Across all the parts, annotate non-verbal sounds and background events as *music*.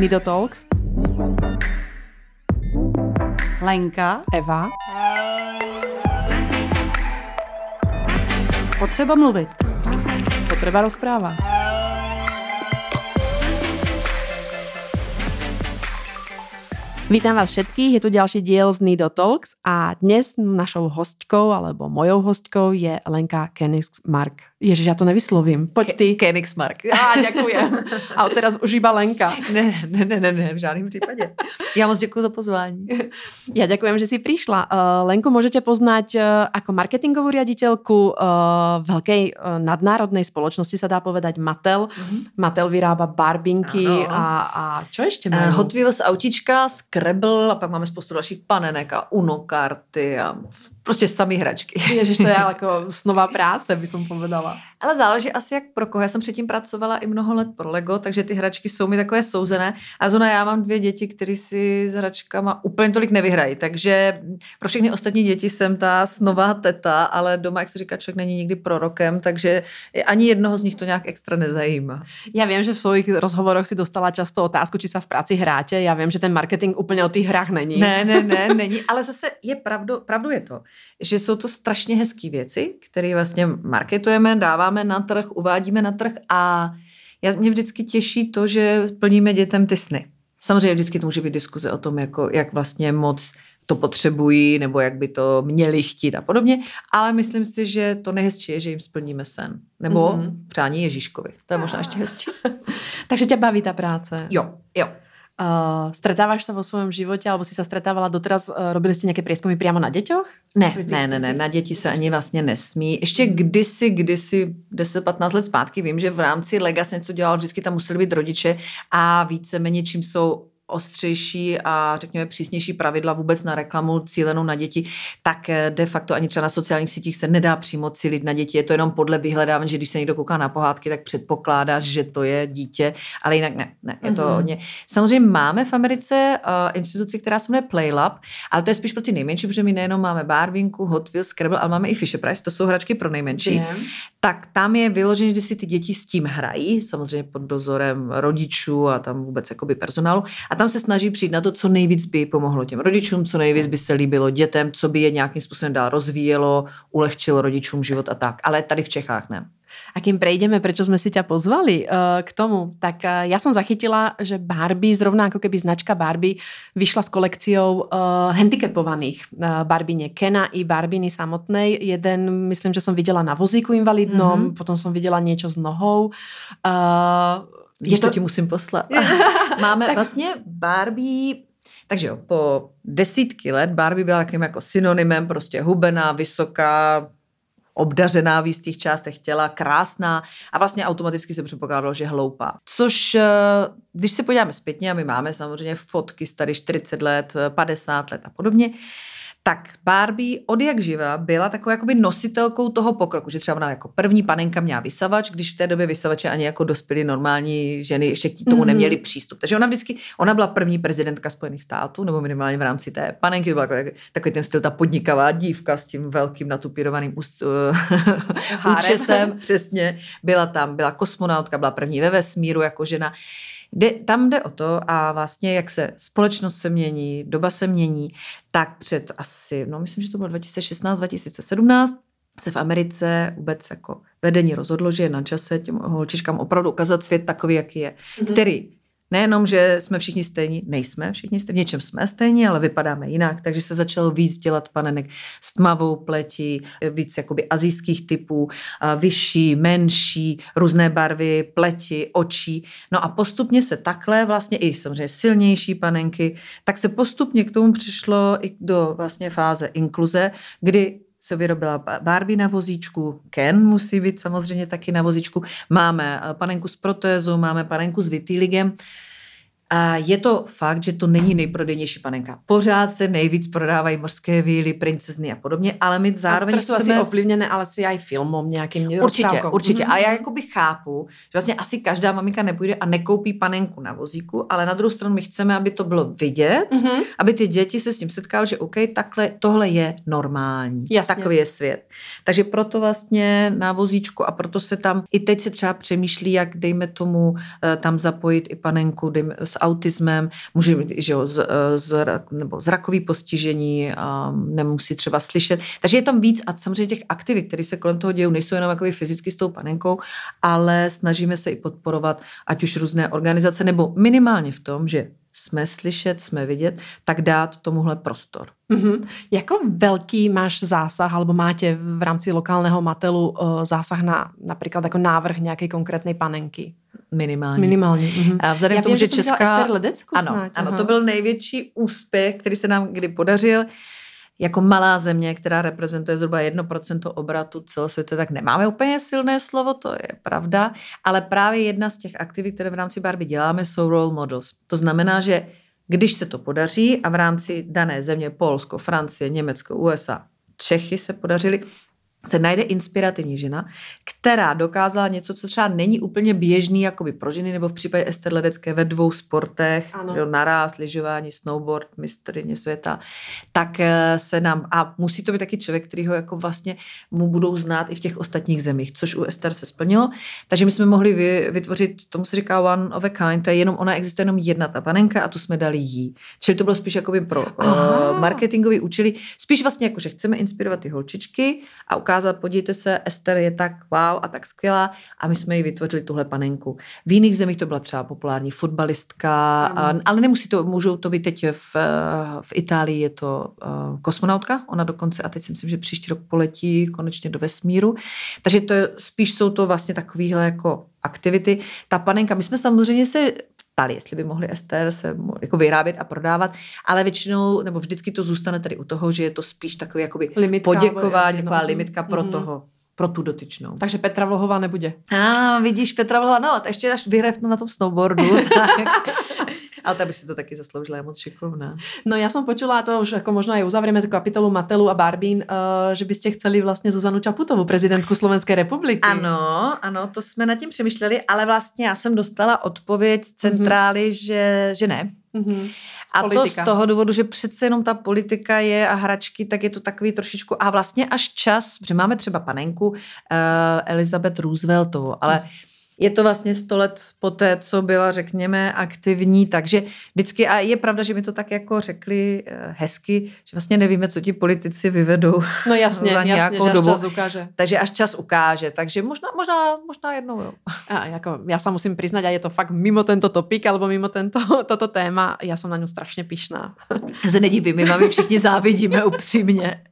Nido Talks. Lenka. Eva. Potřeba mluvit. Potřeba rozpráva. Vítam vás všetkých, je tu ďalší diel z Nido Talks a dnes našou hostkou alebo mojou hostkou je Lenka Mark. Ježiš, já to nevyslovím. Pojď ty. Kenigsmark. Já děkuji. A teraz už iba Lenka. *laughs* Ne, ne, ne, ne, ne, v žádném případě. Já moc děkuji za pozvání. *laughs* Já děkuji, že jsi přišla. Uh, Lenku můžete poznat uh, jako marketingovou riaditeľku uh, velké nadnárodnej společnosti, se dá povedať Mattel. Mm-hmm. Mattel vyrába barbinky a, a čo ještě? Uh, Hot Wheels autička, Scrabble a pak máme spoustu dalších panenek a Uno karty a prostě sami hračky. Ježiš, to je *laughs* jako snová práce, by som povedala. Ale záleží asi jak pro koho. Já jsem předtím pracovala i mnoho let pro Lego, takže ty hračky jsou mi takové souzené. A zona já mám dvě děti, které si s hračkama úplně tolik nevyhrají. Takže pro všechny ostatní děti jsem ta snová teta, ale doma, jak se říká, člověk není nikdy prorokem, takže ani jednoho z nich to nějak extra nezajímá. Já vím, že v svých rozhovorech si dostala často otázku, či se v práci hráte. Já vím, že ten marketing úplně o těch hrách není. Ne, ne, ne, není, ale zase je pravdu, pravdu je to, že jsou to strašně hezké věci, které vlastně marketujeme, dáváme na trh, uvádíme na trh a já, mě vždycky těší to, že plníme dětem ty sny. Samozřejmě vždycky to může být diskuze o tom, jako, jak vlastně moc to potřebují, nebo jak by to měli chtít a podobně, ale myslím si, že to nejhezčí je, že jim splníme sen. Nebo mm-hmm. přání Ježíškovi. To je možná ještě hezčí. *laughs* Takže tě baví ta práce? Jo, jo. Uh, stretávaš sa vo svojom živote, alebo si sa stretávala doteraz, uh, robili ste nejaké prieskumy priamo na deťoch? Ne, ne, ne, ne, na děti se ani vlastně nesmí. Ještě kdysi, kdysi 10-15 let zpátky vím, že v rámci Legas něco dělal, vždycky tam museli být rodiče a víceméně čím jsou ostřejší a řekněme přísnější pravidla vůbec na reklamu cílenou na děti, tak eh, de facto ani třeba na sociálních sítích se nedá přímo cílit na děti. Je to jenom podle vyhledávání, že když se někdo kouká na pohádky, tak předpokládáš, že to je dítě, ale jinak ne. ne je to mm-hmm. hodně. Samozřejmě máme v Americe uh, instituci, která se jmenuje PlayLab, ale to je spíš pro ty nejmenší, protože my nejenom máme Barbinku, Hot Wheels, Scrabble, ale máme i Fisher Price, to jsou hračky pro nejmenší. Yeah. Tak tam je vyložené, že si ty děti s tím hrají, samozřejmě pod dozorem rodičů a tam vůbec jakoby personálu. A tam se snaží přijít na to, co nejvíc by pomohlo těm rodičům, co nejvíc by se líbilo dětem, co by je nějakým způsobem dál rozvíjelo, ulehčilo rodičům život a tak. Ale tady v Čechách ne. A kým prejdeme, prečo sme si ťa pozvali uh, k tomu, tak uh, ja som zachytila, že Barbie, zrovna ako keby značka Barbie, vyšla s kolekciou uh, handicapovaných uh, Barbine Kena i Barbiny samotnej. Jeden, myslím, že som videla na vozíku invalidnom, mm -hmm. potom som videla niečo s nohou. Uh, Víš, to... to ti musím poslat. *laughs* Máme tak... vlastně Barbie, takže jo, po desítky let Barbie byla takovým jako synonymem, prostě hubená, vysoká, obdařená v jistých částech těla, krásná a vlastně automaticky se předpokládalo, že hloupá. Což, eh, když se podíváme zpětně, a my máme samozřejmě fotky starý 40 let, 50 let a podobně, tak Barbie od jak živa byla takovou jakoby nositelkou toho pokroku, že třeba ona jako první panenka měla vysavač, když v té době vysavače ani jako dospělí normální ženy ještě k tomu mm-hmm. neměli přístup. Takže ona vždycky, ona byla první prezidentka Spojených států, nebo minimálně v rámci té panenky, byla takový, takový ten styl, ta podnikavá dívka s tím velkým natupírovaným úst, *laughs* účesem, přesně, byla tam, byla kosmonautka, byla první ve vesmíru jako žena. Jde, tam jde o to a vlastně jak se společnost se mění, doba se mění, tak před asi, no myslím, že to bylo 2016-2017, se v Americe vůbec jako vedení rozhodlo, že je na čase těm holčičkám opravdu ukázat svět takový, jaký je, mm-hmm. který Nejenom, že jsme všichni stejní, nejsme všichni stejní, v něčem jsme stejní, ale vypadáme jinak, takže se začalo víc dělat panenek s tmavou pletí, víc jakoby azijských typů, vyšší, menší, různé barvy, pleti, očí. No a postupně se takhle vlastně i samozřejmě silnější panenky, tak se postupně k tomu přišlo i do vlastně fáze inkluze, kdy se vyrobila Barbie na vozíčku, Ken musí být samozřejmě taky na vozíčku, máme eh, panenku s protézou, máme panenku s vitýligem. A je to fakt, že to není nejprodejnější panenka. Pořád se nejvíc prodávají mořské víly, princezny a podobně, ale my zároveň to jsou chceme... asi ovlivněné, ale si i filmom nějakým Určitě, určitě. Mm-hmm. A já jakoby chápu, že vlastně asi každá maminka nepůjde a nekoupí panenku na vozíku, ale na druhou stranu my chceme, aby to bylo vidět, mm-hmm. aby ty děti se s tím setkaly, že OK, takhle, tohle je normální. Jasně. Takový je svět. Takže proto vlastně na vozíčku a proto se tam, i teď se třeba přemýšlí, jak dejme tomu eh, tam zapojit i panenku dejme, s autismem, může mít že jo, z, z, nebo zrakový postižení, nemusí třeba slyšet. Takže je tam víc a samozřejmě těch aktivit, které se kolem toho dějí, nejsou jenom fyzicky s tou panenkou, ale snažíme se i podporovat ať už různé organizace, nebo minimálně v tom, že jsme slyšet, jsme vidět, tak dát tomuhle prostor. Mm-hmm. Jako velký máš zásah, alebo máte v rámci lokálneho matelu uh, zásah na například jako návrh nějaké konkrétní panenky? Minimálně. Minimálně. Mm-hmm. A vzhledem Já tomu, že Česká... Ledecku ano, snad, ano, to byl největší úspěch, který se nám kdy podařil jako malá země, která reprezentuje zhruba 1% obratu celosvětové, tak nemáme úplně silné slovo, to je pravda, ale právě jedna z těch aktivit, které v rámci Barbie děláme, jsou role models. To znamená, že když se to podaří a v rámci dané země Polsko, Francie, Německo, USA, Čechy se podařili, se najde inspirativní žena, která dokázala něco, co třeba není úplně běžný jakoby pro ženy, nebo v případě Ester Ledecké ve dvou sportech, jo, naraz, lyžování, snowboard, mistrně světa, tak eh, se nám, a musí to být taky člověk, který ho jako vlastně mu budou znát i v těch ostatních zemích, což u Ester se splnilo. Takže my jsme mohli vytvořit, tomu se říká one of a kind, to je jenom, ona existuje jenom jedna ta panenka a tu jsme dali jí. Čili to bylo spíš jakoby pro uh, marketingový účely, spíš vlastně jako, že chceme inspirovat ty holčičky a ukázat, podívejte se, Ester je tak wow a tak skvělá a my jsme jí vytvořili tuhle panenku. V jiných zemích to byla třeba populární fotbalistka, mm. ale nemusí to, můžou to být teď v, v Itálii je to uh, kosmonautka, ona dokonce, a teď si myslím, že příští rok poletí konečně do vesmíru, takže to je, spíš jsou to vlastně takovýhle jako aktivity. Ta panenka, my jsme samozřejmě se ptali, jestli by mohli Ester se jako vyrábět a prodávat, ale většinou, nebo vždycky to zůstane tady u toho, že je to spíš takový jakoby limitka, poděkování, taková no. limitka pro mm. toho pro tu dotyčnou. Takže Petra Vlohová nebude. A ah, vidíš, Petra Vlohová, no, ještě až vyhraje na tom snowboardu, *laughs* tak ale ta by si to taky zasloužila, je moc šikovná. No já jsem počula, a to už jako možná je uzavřeme tu kapitolu Matelu a Barbín, uh, že byste chceli vlastně Zuzanu Čaputovou, prezidentku Slovenské republiky. Ano, ano, to jsme nad tím přemýšleli, ale vlastně já jsem dostala odpověď z centrály, mm-hmm. že, že ne. Mm-hmm. A politika. to z toho důvodu, že přece jenom ta politika je a hračky, tak je to takový trošičku a vlastně až čas, protože máme třeba panenku uh, Elizabeth Rooseveltovou, ale mm je to vlastně sto let po té, co byla, řekněme, aktivní, takže vždycky, a je pravda, že mi to tak jako řekli eh, hezky, že vlastně nevíme, co ti politici vyvedou no jasně, *laughs* za nějakou jasně, že dobu. čas ukáže. Takže až čas ukáže, takže možná, možná, možná jednou, jo. A jako, já se musím přiznat, a je to fakt mimo tento topik, alebo mimo tento, *laughs* toto téma, já jsem na ňu strašně pišná. Se *laughs* nedivím, my máme všichni závidíme upřímně.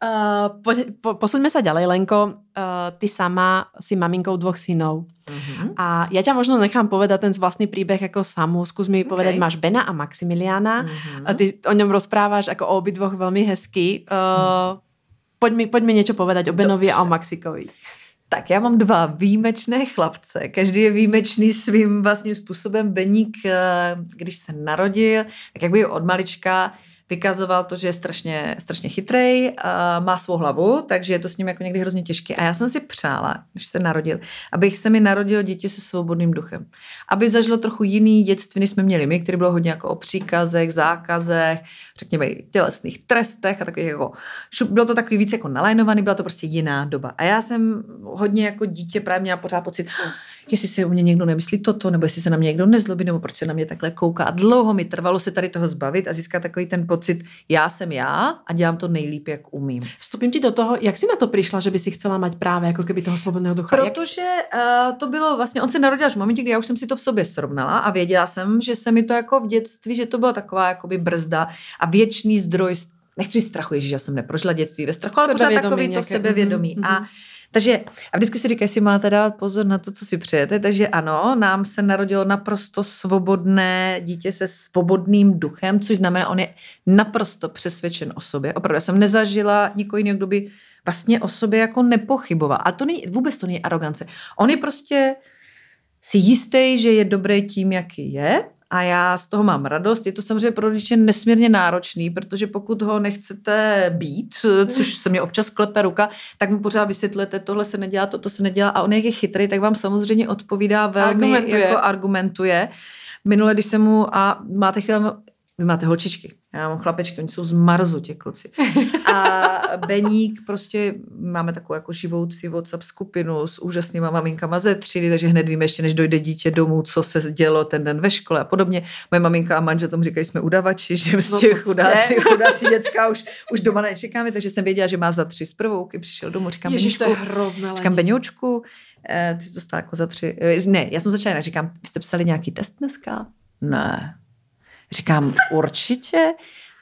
Uh, po, po, posuňme sa ďalej, Lenko. Uh, ty sama si maminkou dvoch synov. Uh-huh. A ja ťa možno nechám povedať ten vlastný príbeh ako samu. Skús mi okay. povedať, máš Bena a Maximiliana. Uh-huh. A ty o ňom rozprávaš ako o obidvoch veľmi hezky. Uh, poď, mi, poď mi niečo povedať o Benovi a o Maxikovi. Tak já mám dva výjimečné chlapce. Každý je výjimečný svým vlastním způsobem. Beník, když se narodil, tak jak by od malička vykazoval to, že je strašně, strašně chytrej, má svou hlavu, takže je to s ním jako někdy hrozně těžké. A já jsem si přála, když se narodil, aby se mi narodilo dítě se svobodným duchem. Aby zažilo trochu jiný dětství, než jsme měli my, který bylo hodně jako o příkazech, zákazech, řekněme tělesných trestech a takových jako, bylo to takový víc jako nalajnovaný, byla to prostě jiná doba. A já jsem hodně jako dítě právě měla pořád pocit, jestli si o mě někdo nemyslí toto, nebo jestli se na mě někdo nezlobí, nebo proč se na mě takhle kouká. A dlouho mi trvalo se tady toho zbavit a získat takový ten pocit, já jsem já a dělám to nejlíp, jak umím. Vstupím ti do toho, jak jsi na to přišla, že by si chcela mít právě jako keby toho svobodného ducha? Protože uh, to bylo vlastně, on se narodil až v momentě, kdy já už jsem si to v sobě srovnala a věděla jsem, že se mi to jako v dětství, že to byla taková jakoby brzda a věčný zdroj nechci strachu, že já jsem neprožila dětství ve strachu, ale pořád takový nějaké. to sebevědomí. Mm-hmm. A takže a vždycky si říká, jestli máte dát pozor na to, co si přejete. Takže ano, nám se narodilo naprosto svobodné dítě se svobodným duchem, což znamená, on je naprosto přesvědčen o sobě. Opravdu, já jsem nezažila nikoho jiného, kdo by vlastně o sobě jako nepochyboval. A to není, vůbec to není arogance. On je prostě si jistý, že je dobrý tím, jaký je a já z toho mám radost. Je to samozřejmě pro rodiče nesmírně náročný, protože pokud ho nechcete být, což se mě občas klepe ruka, tak mu pořád vysvětlujete, tohle se nedělá, toto se nedělá a on jak je chytrý, tak vám samozřejmě odpovídá velmi, argumentuje. jako argumentuje. Minule, když jsem mu, a máte chvíli, vy máte holčičky, Já mám chlapečky, oni jsou z Marzu, ti kluci. A Beník prostě, máme takovou jako živoucí WhatsApp skupinu s úžasnýma maminkama ze třídy, takže hned víme ještě, než dojde dítě domů, co se dělo ten den ve škole a podobně. Moje maminka a manžel tomu říkají, jsme udavači, že prostě no, chudáci, chudáci děcka už, už doma nečekáme, takže jsem věděla, že má za tři z prvouky, přišel domů, říkám, Ježiš, to je hrozné. Říkám, Beňoučku, eh, ty jsi dostala jako za tři, eh, ne, já jsem začala říkám, vy jste psali nějaký test dneska? Ne. Říkám, určitě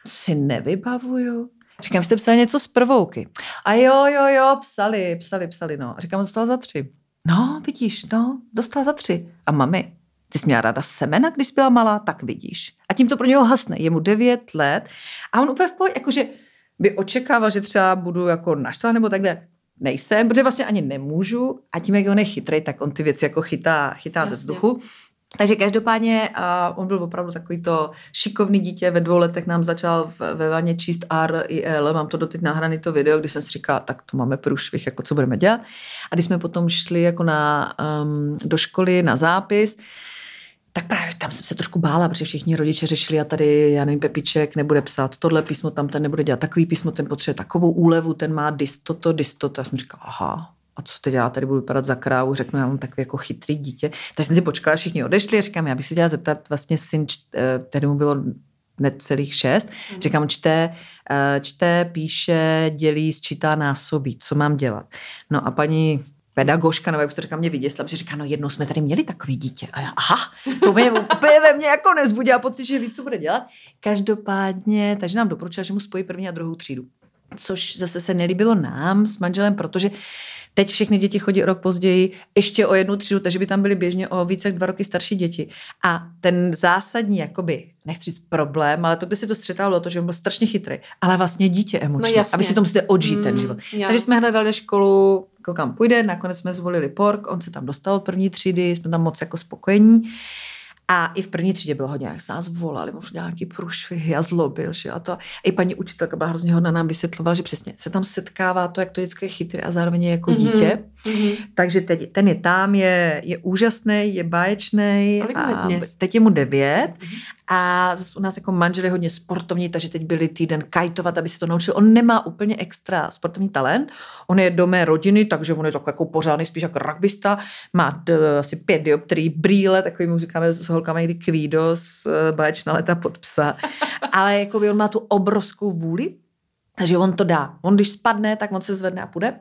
si nevybavuju. Říkám, jste psali něco z prvouky. A jo, jo, jo, psali, psali, psali, no. A říkám, dostala za tři. No, vidíš, no, dostala za tři. A mami, ty jsi měla ráda semena, když byla malá, tak vidíš. A tím to pro něho hasne. Je mu devět let a on úplně v pohodě, jakože by očekával, že třeba budu jako naštván nebo takhle. Nejsem, protože vlastně ani nemůžu. A tím, jak on je chytrý, tak on ty věci jako chytá, chytá ze vzduchu. Takže každopádně uh, on byl opravdu takový to šikovný dítě, ve dvou letech nám začal v, ve vaně číst R i L, mám to doteď nahraný to video, kdy jsem si říkala, tak to máme průšvih, jako co budeme dělat. A když jsme potom šli jako na, um, do školy na zápis, tak právě tam jsem se trošku bála, protože všichni rodiče řešili a tady, já nevím, Pepiček nebude psát tohle písmo, tam ten nebude dělat takový písmo, ten potřebuje takovou úlevu, ten má distoto, distoto. Já jsem říkala, aha, a co teď já tady budu vypadat za krávu, řeknu, já mám takový jako chytrý dítě. Takže jsem si počkala, všichni odešli a říkám, já bych se chtěla zeptat, vlastně syn, eh, tady mu bylo necelých šest, mm. říkám, čte, eh, čte, píše, dělí, sčítá násobí, co mám dělat. No a paní pedagožka, nebo jak to říká, mě vyděsla, protože říká, no jednou jsme tady měli takový dítě. A já, aha, to mě úplně ve mně jako nezbudila pocit, že ví, co bude dělat. Každopádně, takže nám doporučila, že mu spojí první a druhou třídu. Což zase se nelíbilo nám s manželem, protože Teď všechny děti chodí rok později, ještě o jednu třídu, takže by tam byly běžně o více jak dva roky starší děti. A ten zásadní, jakoby, nechci říct problém, ale to, kde si to střetalo, bylo to, že on byl strašně chytrý, ale vlastně dítě emočně, no aby si to musíte odžít mm, ten život. Já. Takže jsme hledali školu, jako kam půjde, nakonec jsme zvolili Pork, on se tam dostal od první třídy, jsme tam moc jako spokojení. A i v první třídě bylo hodně, jak se nás volali, možná nějaký průšvihy a zlobil, že a to. A i paní učitelka byla hrozně hodná, nám vysvětlovala, že přesně se tam setkává to, jak to dětské je chytré a zároveň je jako mm-hmm. dítě. Mm-hmm. Takže teď, ten je tam, je, je úžasný, je báječný. A teď je mu devět mm-hmm. A zase u nás jako manžel je hodně sportovní, takže teď byli týden kajtovat, aby se to naučil. On nemá úplně extra sportovní talent. On je do mé rodiny, takže on je takový jako pořádný, spíš jako rugbysta. Má d, asi pět dioptrií, brýle, takový mu říkáme s holkami někdy kvídos, eh, báječná leta pod psa. Ale jako on má tu obrovskou vůli takže on to dá. On když spadne, tak on se zvedne a půjde.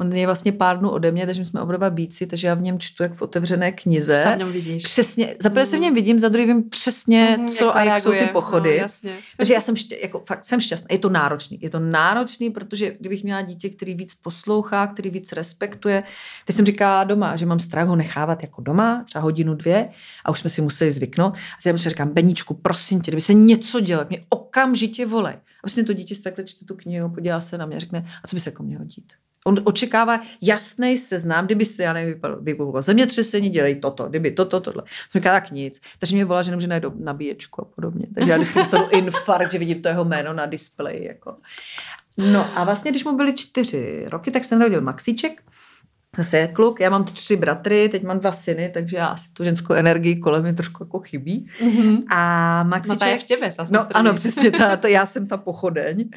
On je vlastně pár dnů ode mě, takže jsme oba bíci, takže já v něm čtu jak v otevřené knize. Se v něm vidíš. Přesně, za prvé mm. se v něm vidím, za druhý vím přesně, mm, co jak a jak jsou ty pochody. No, jasně. Takže já jsem, ště, jako, fakt, jsem šťastná. Je to náročný. Je to náročný, protože kdybych měla dítě, který víc poslouchá, který víc respektuje, teď jsem říkala doma, že mám strach ho nechávat jako doma, třeba hodinu, dvě, a už jsme si museli zvyknout. A teď jsem říkám, Beníčku, prosím tě, kdyby se něco dělo, mě okamžitě volej. A vlastně to dítě takhle čte tu knihu, podívá se na mě a řekne, a co by se jako mělo dít? On očekává jasný seznam, kdyby se, já nevím, vypuklo zemětřesení, dělej toto, kdyby toto, tohle. Jsem říká, tak nic. Takže mě volá, že nemůže najít nabíječku a podobně. Takže já vždycky dostanu *laughs* infarkt, že vidím to jeho jméno na displeji. Jako. No a vlastně, když mu byly čtyři roky, tak se narodil Maxíček zase kluk, já mám tři bratry, teď mám dva syny, takže já asi tu ženskou energii kolem mi trošku jako chybí. Mm-hmm. A Maxiček... No ta je v těbe, zase No ano, přesně, ta, *laughs* ta, já jsem ta pochodeň.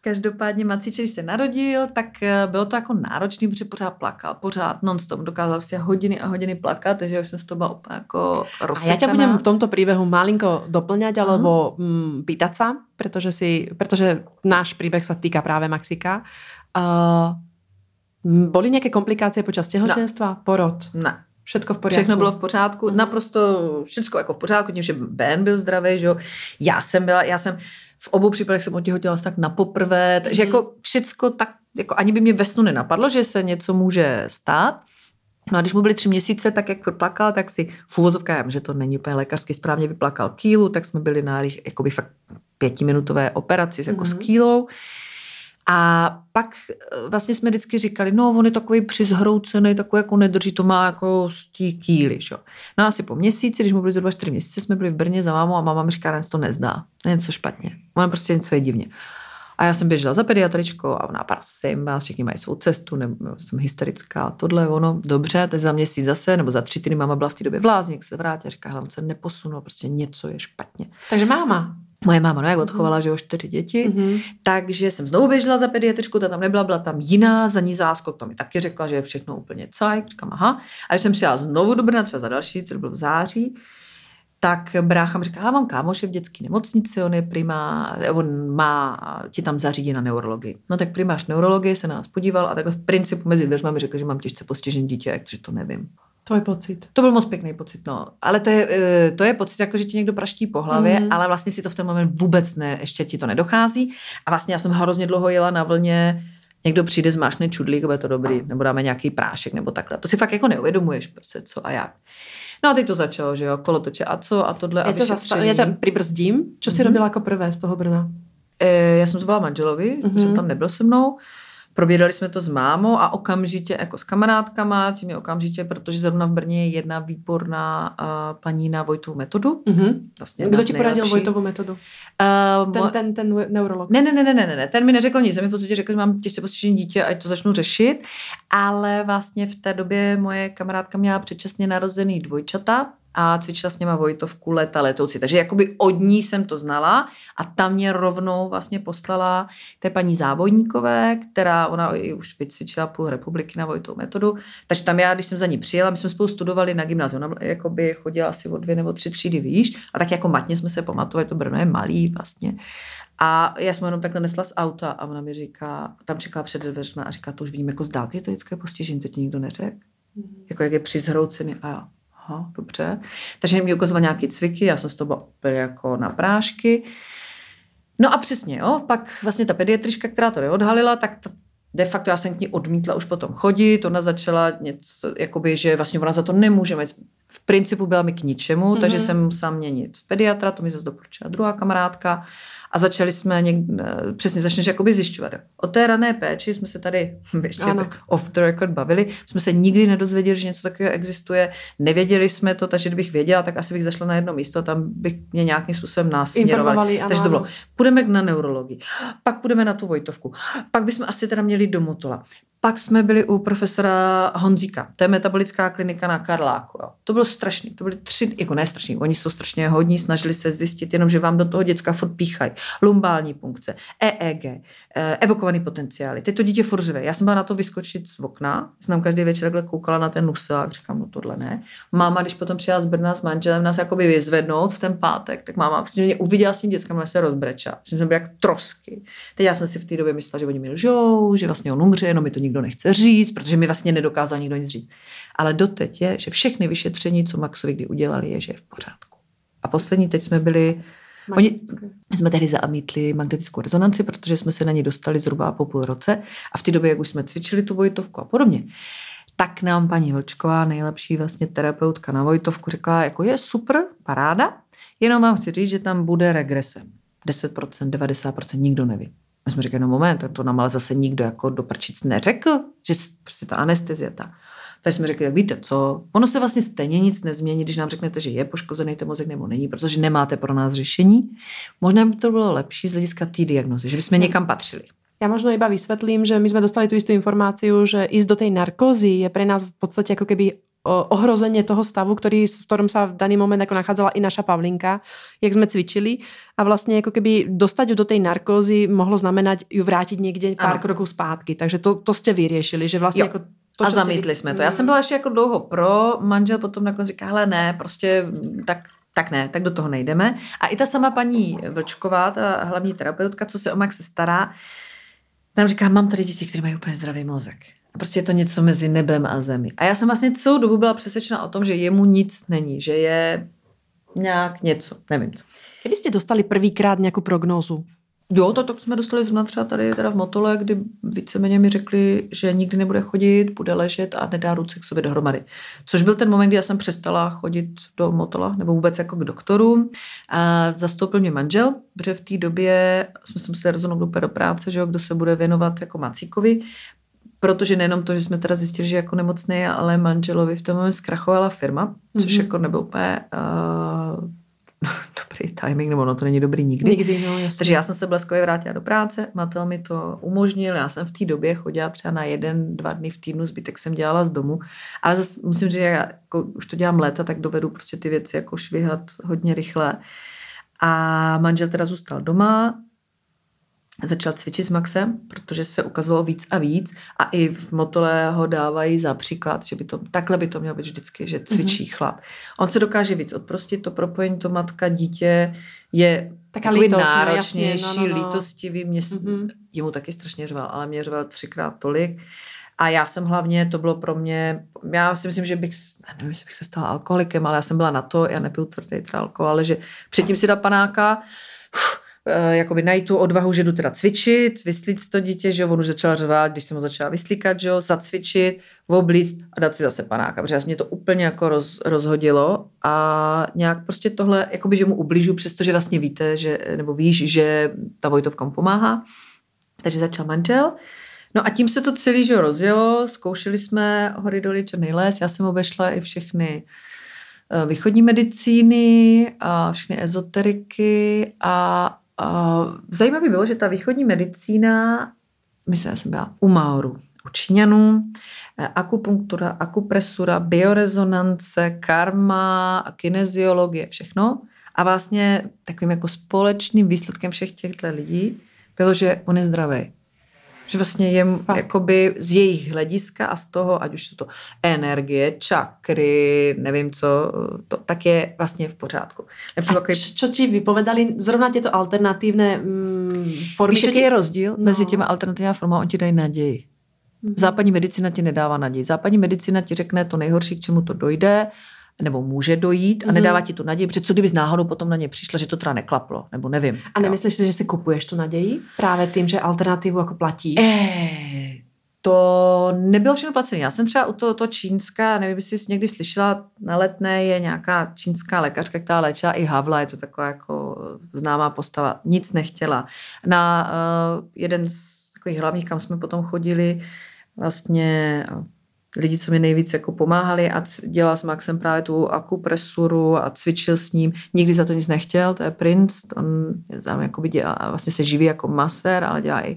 Každopádně Maciček, když se narodil, tak eh, bylo to jako náročný, protože pořád plakal, pořád non-stop, dokázal vlastně hodiny a hodiny plakat, takže už jsem z toho úplně jako rozsekaná. A já tě budem v tomto příběhu malinko doplňať, alebo mm, pýtať sa, protože, si, protože náš příběh se týká právě Maxika. Uh, Boli nějaké komplikace počas těhotenstva, no. porod? Ne. Všechno v pořádku. Všechno bylo v pořádku, mm. naprosto všechno jako v pořádku, tím, že Ben byl zdravý, že jo. Já jsem byla, já jsem v obou případech jsem otěhotila tak na poprvé, takže mm. jako všecko tak, jako ani by mě ve snu nenapadlo, že se něco může stát. No a když mu byly tři měsíce, tak jak plakal, tak si v úvozovkách, že to není úplně lékařsky správně, vyplakal kýlu, tak jsme byli na jakoby fakt pětiminutové operaci jako mm. s kýlou. A pak eh, vlastně jsme vždycky říkali, no on je takový přizhroucený, takový jako nedrží, to má jako z tí kýly. Že? No asi po měsíci, když mu byli zhruba čtyři měsíce, jsme byli v Brně za mámou a máma mi říká, to nezdá, něco špatně. Ono prostě něco je divně. A já jsem běžela za pediatričkou a ona, prosím, vás všichni mají svou cestu, nebo jsem hysterická, tohle, ono, dobře, teď za měsíc zase, nebo za tři týdny máma byla v té době v se vrátila, říká, hlavně se neposunul, prostě něco je špatně. Takže máma. Moje máma, no jak odchovala, že o čtyři děti, mm-hmm. takže jsem znovu běžela za pediatričku, ta tam nebyla, byla tam jiná, za ní záskok, to mi taky řekla, že je všechno úplně cajk, říkám aha. A když jsem přijela znovu do Brna, třeba za další, to bylo v září, tak brácha mi říká, já mám kámoše v dětské nemocnici, on je prima, on má, ti tam zařídí na neurologii. No tak primáš neurologii, se na nás podíval a takhle v principu mezi dveřma mi řekl, že mám těžce postižený dítě, takže to nevím. To je pocit. To byl moc pěkný pocit, no. Ale to je, eh, to je pocit, jako že ti někdo praští po hlavě, mm. ale vlastně si to v ten moment vůbec ne, ještě ti to nedochází. A vlastně já jsem hrozně dlouho jela na vlně, někdo přijde, zmášne čudlík, bude to dobrý, nebo dáme nějaký prášek, nebo takhle. To si fakt jako neuvědomuješ, prostě co a jak. No a teď to začalo, že jo, kolotoče a co a tohle. Já, to zastav, já tě přibrzdím. Co jsi mm-hmm. robila jako prvé z toho Brna? E, já jsem zvolila manželovi, mm-hmm. že tam nebyl se mnou. Probírali jsme to s mámou a okamžitě jako s kamarádkama, tím je okamžitě, protože zrovna v Brně je jedna výborná uh, paní na Vojtovu metodu. Mm-hmm. Vlastně Kdo ti poradil Vojtovu metodu? Uh, ten, ten, ten neurolog. Ne, ne, ne, ne, ne, ne, ten mi neřekl nic, mi v podstatě řekl, že mám těžce postižené dítě a to začnu řešit, ale vlastně v té době moje kamarádka měla předčasně narozený dvojčata, a cvičila s něma Vojtovku leta letoucí. Takže jakoby od ní jsem to znala a tam mě rovnou vlastně poslala té paní Závodníkové, která ona už vycvičila půl republiky na Vojtou metodu. Takže tam já, když jsem za ní přijela, my jsme spolu studovali na gymnáziu. Ona jakoby chodila asi o dvě nebo tři třídy výš a tak jako matně jsme se pamatovali, to Brno je malý vlastně. A já jsem jenom takhle nesla z auta a ona mi říká, tam čekala před dveřmi a říká, to už vím jako z dálky, to je postižení, to ti nikdo neřekl. Mm. Jako jak je přizhroucený a já, aha, dobře. Takže mi ukazoval nějaké cviky, já jsem z toho byla úplně jako na prášky. No a přesně, jo, pak vlastně ta pediatrička, která to neodhalila, tak ta, de facto já jsem k ní odmítla už potom chodit, ona začala něco, jakoby, že vlastně ona za to nemůže, v principu byla mi k ničemu, mm-hmm. takže jsem musela měnit pediatra, to mi zase doporučila druhá kamarádka a začali jsme někde, přesně začneš jakoby zjišťovat. O té rané péči jsme se tady *laughs* ještě off the record bavili, jsme se nikdy nedozvěděli, že něco takového existuje, nevěděli jsme to, takže kdybych věděla, tak asi bych zašla na jedno místo, tam bych mě nějakým způsobem násměrovali. Takže to bylo, půjdeme na neurologii, pak půjdeme na tu Vojtovku, pak bychom asi teda měli do Motola, pak jsme byli u profesora Honzíka, to je metabolická klinika na Karláku. Jo. To bylo strašný, to byly tři, jako ne strašný, oni jsou strašně hodní, snažili se zjistit jenom, že vám do toho děcka furt píchají. Lumbální punkce, EEG, eh, evokovaný potenciály. Teď to dítě furt řve. Já jsem byla na to vyskočit z okna, jsem každý večer takhle koukala na ten nusák, říkám, no tohle ne. Máma, když potom přijela z Brna s manželem nás jakoby vyzvednout v ten pátek, tak máma mě uviděla s tím dětskem, se rozbrečela, že jsme byli jak trosky. Teď já jsem si v té době myslela, že oni mi lžou, že vlastně on umře, jenom mi to nikdo nechce říct, protože mi vlastně nedokázal nikdo nic říct. Ale doteď je, že všechny vyšetření, co Maxovi kdy udělali, je, že je v pořádku. A poslední, teď jsme byli Oni, my jsme tehdy zamítli magnetickou rezonanci, protože jsme se na ní dostali zhruba po půl roce a v té době, jak už jsme cvičili tu Vojtovku a podobně, tak nám paní Vlčková, nejlepší vlastně terapeutka na Vojtovku, řekla, jako je super, paráda, jenom vám chci říct, že tam bude regrese. 10%, 90%, nikdo neví. My jsme říkali, no moment, to nám ale zase nikdo jako do prčic neřekl, že prostě ta anestezie ta. Tak jsme řekli, tak víte co, ono se vlastně stejně nic nezmění, když nám řeknete, že je poškozený ten mozek nebo není, protože nemáte pro nás řešení. Možná by to bylo lepší z hlediska té diagnozy, že bychom někam patřili. Já možno iba vysvetlím, že my jsme dostali tu istou informáciu, že ísť do tej narkózy je pre nás v podstate ako keby ohrozenie toho stavu, ktorý, v ktorom sa v daný moment ako nachádzala i naša Pavlinka, jak sme cvičili. A vlastně jako keby dostať ju do tej narkózy mohlo znamenať ju vrátiť někde pár ano. kroků zpátky. Takže to, to ste vyriešili, že vlastně jo. jako to, a zamítli jsme to. Já jsem byla ještě jako dlouho pro, manžel potom nakonec říká, ale ne, prostě tak tak ne, tak do toho nejdeme. A i ta sama paní Vlčková, ta hlavní terapeutka, co se o Maxe stará, tam říká, mám tady děti, které mají úplně zdravý mozek. Prostě je to něco mezi nebem a zemi. A já jsem vlastně celou dobu byla přesvědčena o tom, že jemu nic není, že je nějak něco, nevím co. Kdy jste dostali prvýkrát nějakou prognózu? Jo, to, to jsme dostali zrovna třeba tady teda v Motole, kdy víceméně mi řekli, že nikdy nebude chodit, bude ležet a nedá ruce k sobě dohromady. Což byl ten moment, kdy já jsem přestala chodit do Motola, nebo vůbec jako k doktoru. A zastoupil mě manžel, protože v té době jsme se museli rozhodnout do práce, že jo, kdo se bude věnovat jako Macíkovi. Protože nejenom to, že jsme teda zjistili, že jako nemocný, ale manželovi v tom moment zkrachovala firma, což mm-hmm. jako nebyl úplně uh, *laughs* dobrý timing, nebo no to není dobrý nikdy. Nikdy, no jasně. Takže já jsem se bleskově vrátila do práce, Matel mi to umožnil, já jsem v té době chodila třeba na jeden, dva dny v týdnu, zbytek jsem dělala z domu, ale zase musím říct, že já jako už to dělám léta, tak dovedu prostě ty věci jako švihat hodně rychle. A manžel teda zůstal doma, začal cvičit s Maxem, protože se ukazovalo víc a víc a i v Motole ho dávají za příklad, že by to, takhle by to mělo být vždycky, že cvičí mm-hmm. chlap. On se dokáže víc odprostit, to propojení, to matka, dítě je takový lítost, no, náročnější, no, no, no. lítostivý, mě, mm-hmm. jemu taky strašně řval, ale mě řval třikrát tolik. A já jsem hlavně, to bylo pro mě, já si myslím, že bych, nevím, jestli bych se stala alkoholikem, ale já jsem byla na to, já nepiju tvrdý alkohol, ale že předtím si dal panáka, uf, jakoby najít tu odvahu, že jdu teda cvičit, vyslít to dítě, že on už začal řvát, když jsem ho začala vyslíkat, že jo, zacvičit, oblíct a dát si zase panáka, protože mě to úplně jako roz, rozhodilo a nějak prostě tohle, jakoby, že mu ublížu, přestože vlastně víte, že, nebo víš, že ta Vojtovka mu pomáhá. Takže začal manžel. No a tím se to celý, že rozjelo, zkoušeli jsme hory doly Černý les, já jsem obešla i všechny eh, východní medicíny a všechny ezoteriky a zajímavé bylo, že ta východní medicína, myslím, že jsem byla u Maoru, u Číňanů, eh, akupunktura, akupresura, biorezonance, karma, kineziologie, všechno. A vlastně takovým jako společným výsledkem všech těchto lidí bylo, že on je zdravý že vlastně je jakoby z jejich hlediska a z toho, ať už to energie, čakry, nevím co, to, tak je vlastně v pořádku. Lepší a čo ti vypovedali zrovna tyto alternativné mm, formy? Víš, jaký je rozdíl no. mezi těmi alternativními formami? On ti dají naději. Mm-hmm. Západní medicína ti nedává naději. Západní medicína ti řekne to nejhorší, k čemu to dojde, nebo může dojít a nedává mhm. ti tu naději, protože co kdyby z náhodou potom na ně přišla, že to teda neklaplo, nebo nevím. A nemyslíš si, že si kupuješ tu naději právě tím, že alternativu jako platí? Eh, to nebylo všechno placené. Já jsem třeba u toho to čínská, nevím, jestli jsi někdy slyšela, na letné je nějaká čínská lékařka, která léčila i Havla, je to taková jako známá postava, nic nechtěla. Na uh, jeden z takových hlavních, kam jsme potom chodili, vlastně lidi, co mi nejvíc jako pomáhali a dělal s Maxem právě tu akupresuru a cvičil s ním. Nikdy za to nic nechtěl, to je princ, on tam jako dělá, vlastně se živí jako masér, ale dělá i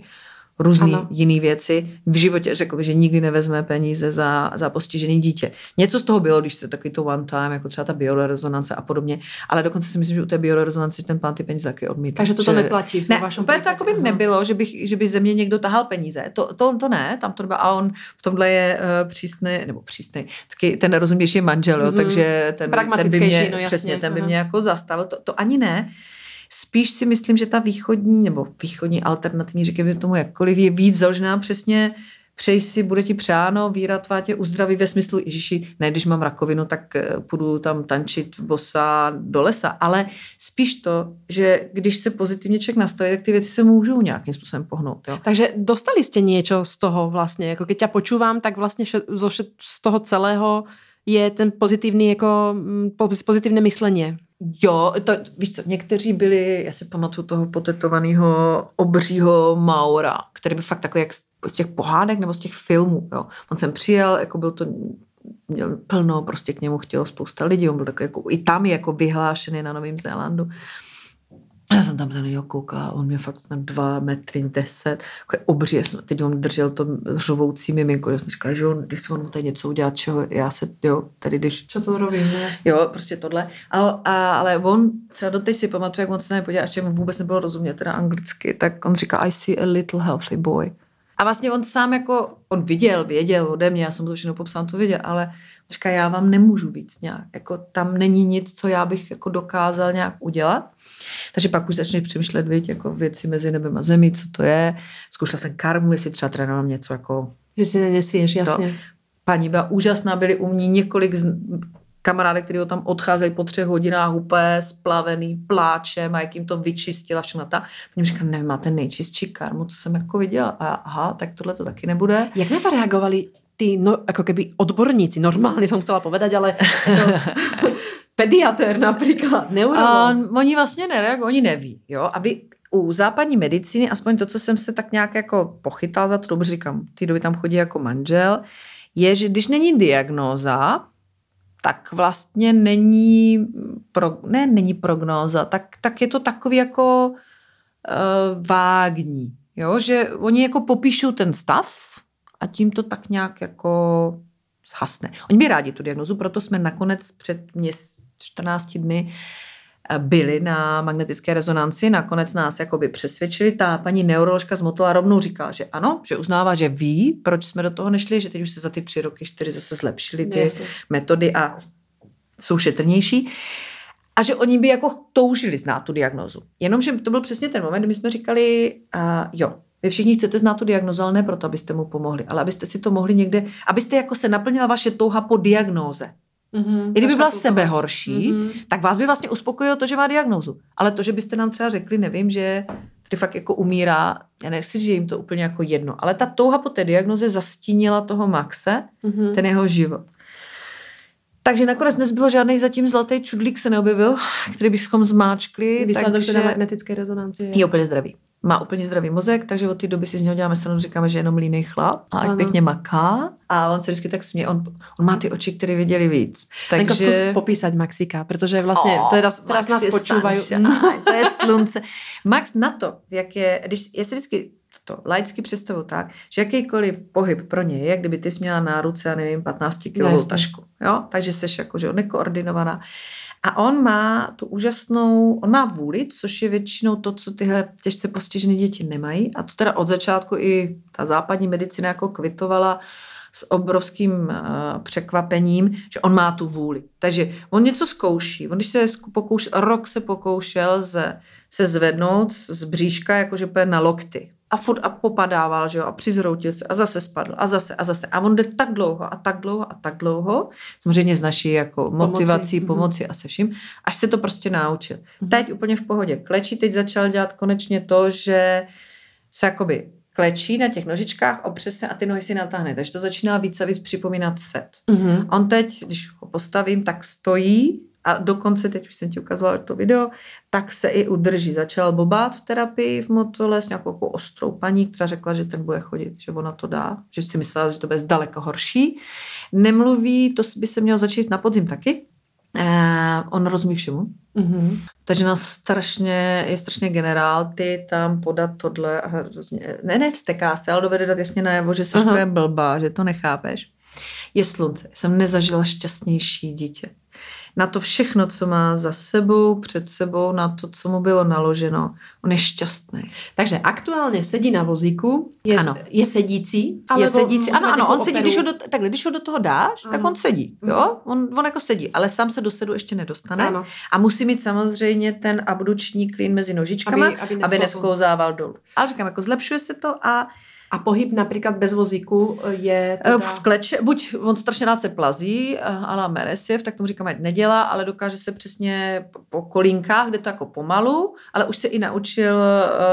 různé jiné věci. V životě řekl že nikdy nevezme peníze za, za postižený dítě. Něco z toho bylo, když jste takový to one time, jako třeba ta biorezonance a podobně, ale dokonce si myslím, že u té biorezonance ten pán ty peníze taky odmítl. Takže to, že... to neplatí v ne, vašem to jako by nebylo, že, bych, že by ze mě někdo tahal peníze. To, to, to ne, tam to nebylo. A on v tomhle je uh, přísný, nebo přísný, ten rozumnější manžel, jo, mm-hmm. takže ten, ten by mě, no, jasně, přesně, ten by mě jako zastavil. To, to ani ne. Spíš si myslím, že ta východní nebo východní alternativní, řekněme tomu jakkoliv, je víc založená přesně přeji si, bude ti přáno, víra tvá tě uzdraví ve smyslu, Ježíši, ne, když mám rakovinu, tak eh, půjdu tam tančit bosa do lesa, ale spíš to, že když se pozitivně člověk nastaví, tak ty věci se můžou nějakým způsobem pohnout. Jo? Takže dostali jste něco z toho vlastně, jako keď ťa počúvam, tak vlastně z toho celého je ten pozitivní, jako mm, pozitivné myšlení. Jo, to, víš co, někteří byli, já si pamatuju toho potetovaného obřího Maura, který byl fakt takový jak z těch pohádek nebo z těch filmů, jo. On sem přijel, jako byl to, měl plno, prostě k němu chtělo spousta lidí, on byl takový jako, i tam je jako vyhlášený na Novém Zélandu. Já jsem tam za něho koukala, on mě fakt na dva metry deset, jako obří, já jsem, teď on držel to řovoucí miminko, já jsem říkala, že on, když on mu tady něco udělá, čeho já se, jo, tady když... Co to robím, Jo, prostě tohle. A, a, ale on třeba doteď si pamatuje, jak on se nepodíval, až mu vůbec nebylo rozumět teda anglicky, tak on říká, I see a little healthy boy. A vlastně on sám jako, on viděl, věděl ode mě, já jsem to všechno popsal, to viděl, ale říká, já vám nemůžu víc nějak, jako tam není nic, co já bych jako dokázal nějak udělat. Takže pak už začneš přemýšlet, viď, jako věci mezi nebem a zemí, co to je. Zkoušela jsem karmu, jestli třeba trénovala něco jako... Že si nenesíš, jasně. To. Paní byla úžasná, byli u mě několik z kamarády, kteří ho tam odcházeli po třech hodinách úplně splavený pláčem a jak jim to vyčistila všechno tak. Oni říkali, ne, máte nejčistší karmu, co jsem jako viděla. A aha, tak tohle to taky nebude. Jak na to reagovali ty, no, jako keby odborníci, normálně jsem chcela povedať, ale to, *laughs* pediatér například, neurolog. A oni vlastně nereagují, oni neví, jo, a vy u západní medicíny, aspoň to, co jsem se tak nějak jako pochytal za to, dobře říkám, ty doby tam chodí jako manžel, je, že když není diagnóza, tak vlastně není, pro, ne, není prognóza, tak, tak je to takový jako uh, vágní, jo, že oni jako popíšou ten stav a tím to tak nějak jako zhasne. Oni by rádi tu diagnozu, proto jsme nakonec před měs, 14 dny byli na magnetické rezonanci, nakonec nás jakoby přesvědčili, ta paní neuroložka z Motola rovnou říkala, že ano, že uznává, že ví, proč jsme do toho nešli, že teď už se za ty tři roky, čtyři zase zlepšily ty Jasně. metody a jsou šetrnější. A že oni by jako toužili znát tu diagnozu. Jenomže to byl přesně ten moment, kdy my jsme říkali, uh, jo, vy všichni chcete znát tu diagnozu, ale ne proto, abyste mu pomohli, ale abyste si to mohli někde, abyste jako se naplnila vaše touha po diagnóze. Mm-hmm, I kdyby byla sebe horší, mm-hmm. tak vás by vlastně uspokojilo to, že má diagnózu. Ale to, že byste nám třeba řekli, nevím, že tady fakt jako umírá, já nechci že jim to úplně jako jedno, ale ta touha po té diagnoze zastínila toho Maxe, mm-hmm. ten jeho život. Takže nakonec nezbylo žádný zatím zlatý čudlík se neobjevil, který bychom zmáčkli. Výsledek takže... teda magnetické rezonanci je... je úplně zdravý má úplně zdravý mozek, takže od té doby si z něho děláme stranu, říkáme, že je jenom líný chlap a ať pěkně maká. A on se vždycky tak směje, on, on má ty oči, které viděli víc. Takže... Lenko, zkus popísať Maxika, protože vlastně oh, teraz, teraz nás počúvají. to je slunce. Max na to, jak je, když, já si vždycky to laicky představu tak, že jakýkoliv pohyb pro ně je, kdyby ty jsi měla na ruce, já nevím, 15 kg tašku. Jo? Takže jsi jako, že nekoordinovaná. A on má tu úžasnou, on má vůli, což je většinou to, co tyhle těžce postižené děti nemají. A to teda od začátku i ta západní medicína jako kvitovala s obrovským uh, překvapením, že on má tu vůli. Takže on něco zkouší. On když se pokoušel, rok se pokoušel ze, se zvednout z bříška, jakože na lokty a furt a popadával, že jo, a přizroutil se a zase spadl a zase a zase. A on jde tak dlouho a tak dlouho a tak dlouho, samozřejmě s naší jako motivací, pomoci, pomoci a se vším, až se to prostě naučil. Mm-hmm. Teď úplně v pohodě klečí, teď začal dělat konečně to, že se jakoby klečí na těch nožičkách, opře se a ty nohy si natáhne. Takže to začíná víc a víc připomínat set. Mm-hmm. On teď, když ho postavím, tak stojí a dokonce, teď už jsem ti ukazovala to video, tak se i udrží. Začal bobát v terapii v motole s nějakou jako ostrou paní, která řekla, že ten bude chodit, že ona to dá, že si myslela, že to bude zdaleko horší. Nemluví, to by se mělo začít na podzim taky. Uh, on rozumí všemu. Mm-hmm. Takže nás strašně, je strašně generál, ty tam podat tohle a hrozně, ne, ne, vsteká se, ale dovede dát jasně najevo, že jsi blbá, že to nechápeš. Je slunce. Jsem nezažila šťastnější dítě na to všechno, co má za sebou, před sebou, na to, co mu bylo naloženo. On je šťastný. Takže aktuálně sedí na vozíku, je, ano. je sedící. Je sedící, ano, ano, on sedí, když ho do, takhle, když ho do toho dáš, ano. tak on sedí, mhm. jo, on, on jako sedí, ale sám se do sedu ještě nedostane ano. a musí mít samozřejmě ten abduční klín mezi nožičkama, aby, aby, aby nesklouzával dolů. Ale říkám, jako zlepšuje se to a a pohyb například bez vozíku je teda... V kleče, buď on strašně rád se plazí, eh, ala Meresiev, tak tomu říkáme, nedělá, ale dokáže se přesně po kolínkách, kde to jako pomalu, ale už se i naučil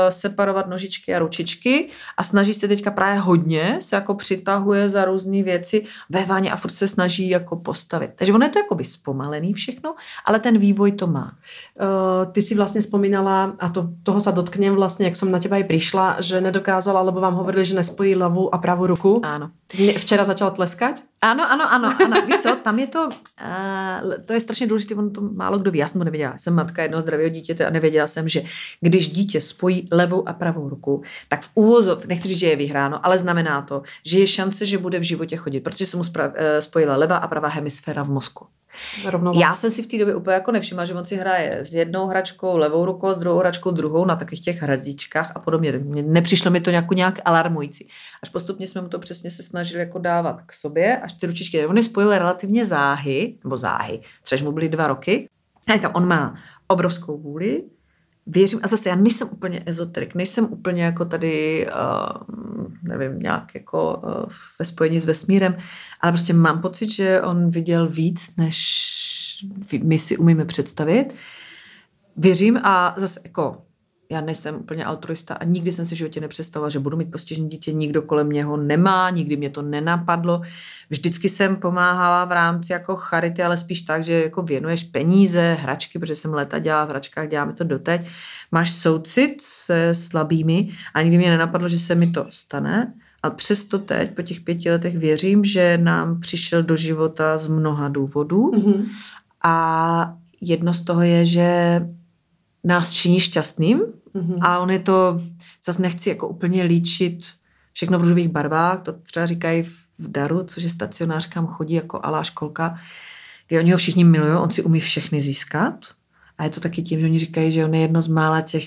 separovat nožičky a ručičky a snaží se teďka právě hodně, se jako přitahuje za různé věci ve váně a furt se snaží jako postavit. Takže ono je to jakoby zpomalený všechno, ale ten vývoj to má. Uh, ty si vlastně vzpomínala, a to, toho se dotknem vlastně, jak jsem na těba i přišla, že nedokázala, alebo vám hovorili, že nespojí levou a pravou ruku. Ano. Včera začal tleskat? Ano, ano, ano, ano. Víš co, tam je to, uh, to je strašně důležité, on to málo kdo ví, já jsem to nevěděla. Jsem matka jednoho zdravého dítěte a nevěděla jsem, že když dítě spojí levou a pravou ruku, tak v úvozov, nechci říct, že je vyhráno, ale znamená to, že je šance, že bude v životě chodit, protože se mu spojila levá a pravá hemisféra v mozku. Rovnováhu. Já jsem si v té době úplně jako nevšimla, že on si hraje s jednou hračkou levou rukou, s druhou hračkou druhou na takových těch hrazičkách a podobně. Nepřišlo mi to nějak, nějak alarmující. Až postupně jsme mu to přesně se snažili jako dávat k sobě, až ty ručičky, on je spojil relativně záhy, nebo záhy, třeba mu byly dva roky. A on má obrovskou vůli, věřím, a zase já nejsem úplně ezoterik, nejsem úplně jako tady, uh, nevím, nějak jako uh, ve spojení s vesmírem, ale prostě mám pocit, že on viděl víc, než my si umíme představit. Věřím a zase jako já nejsem úplně altruista a nikdy jsem si v životě nepředstavila, že budu mít postižené dítě, nikdo kolem mě ho nemá, nikdy mě to nenapadlo. Vždycky jsem pomáhala v rámci jako charity, ale spíš tak, že jako věnuješ peníze, hračky, protože jsem leta dělala v hračkách, děláme to doteď. Máš soucit se slabými a nikdy mě nenapadlo, že se mi to stane. A přesto teď, po těch pěti letech, věřím, že nám přišel do života z mnoha důvodů. Mm-hmm. A jedno z toho je, že nás činí šťastným mm-hmm. a on je to, zase nechci jako úplně líčit všechno v růžových barvách, to třeba říkají v Daru, což je stacionář, kam chodí jako alá školka, kde oni ho všichni milují, on si umí všechny získat A je to taky tím, že oni říkají, že on je jedno z mála těch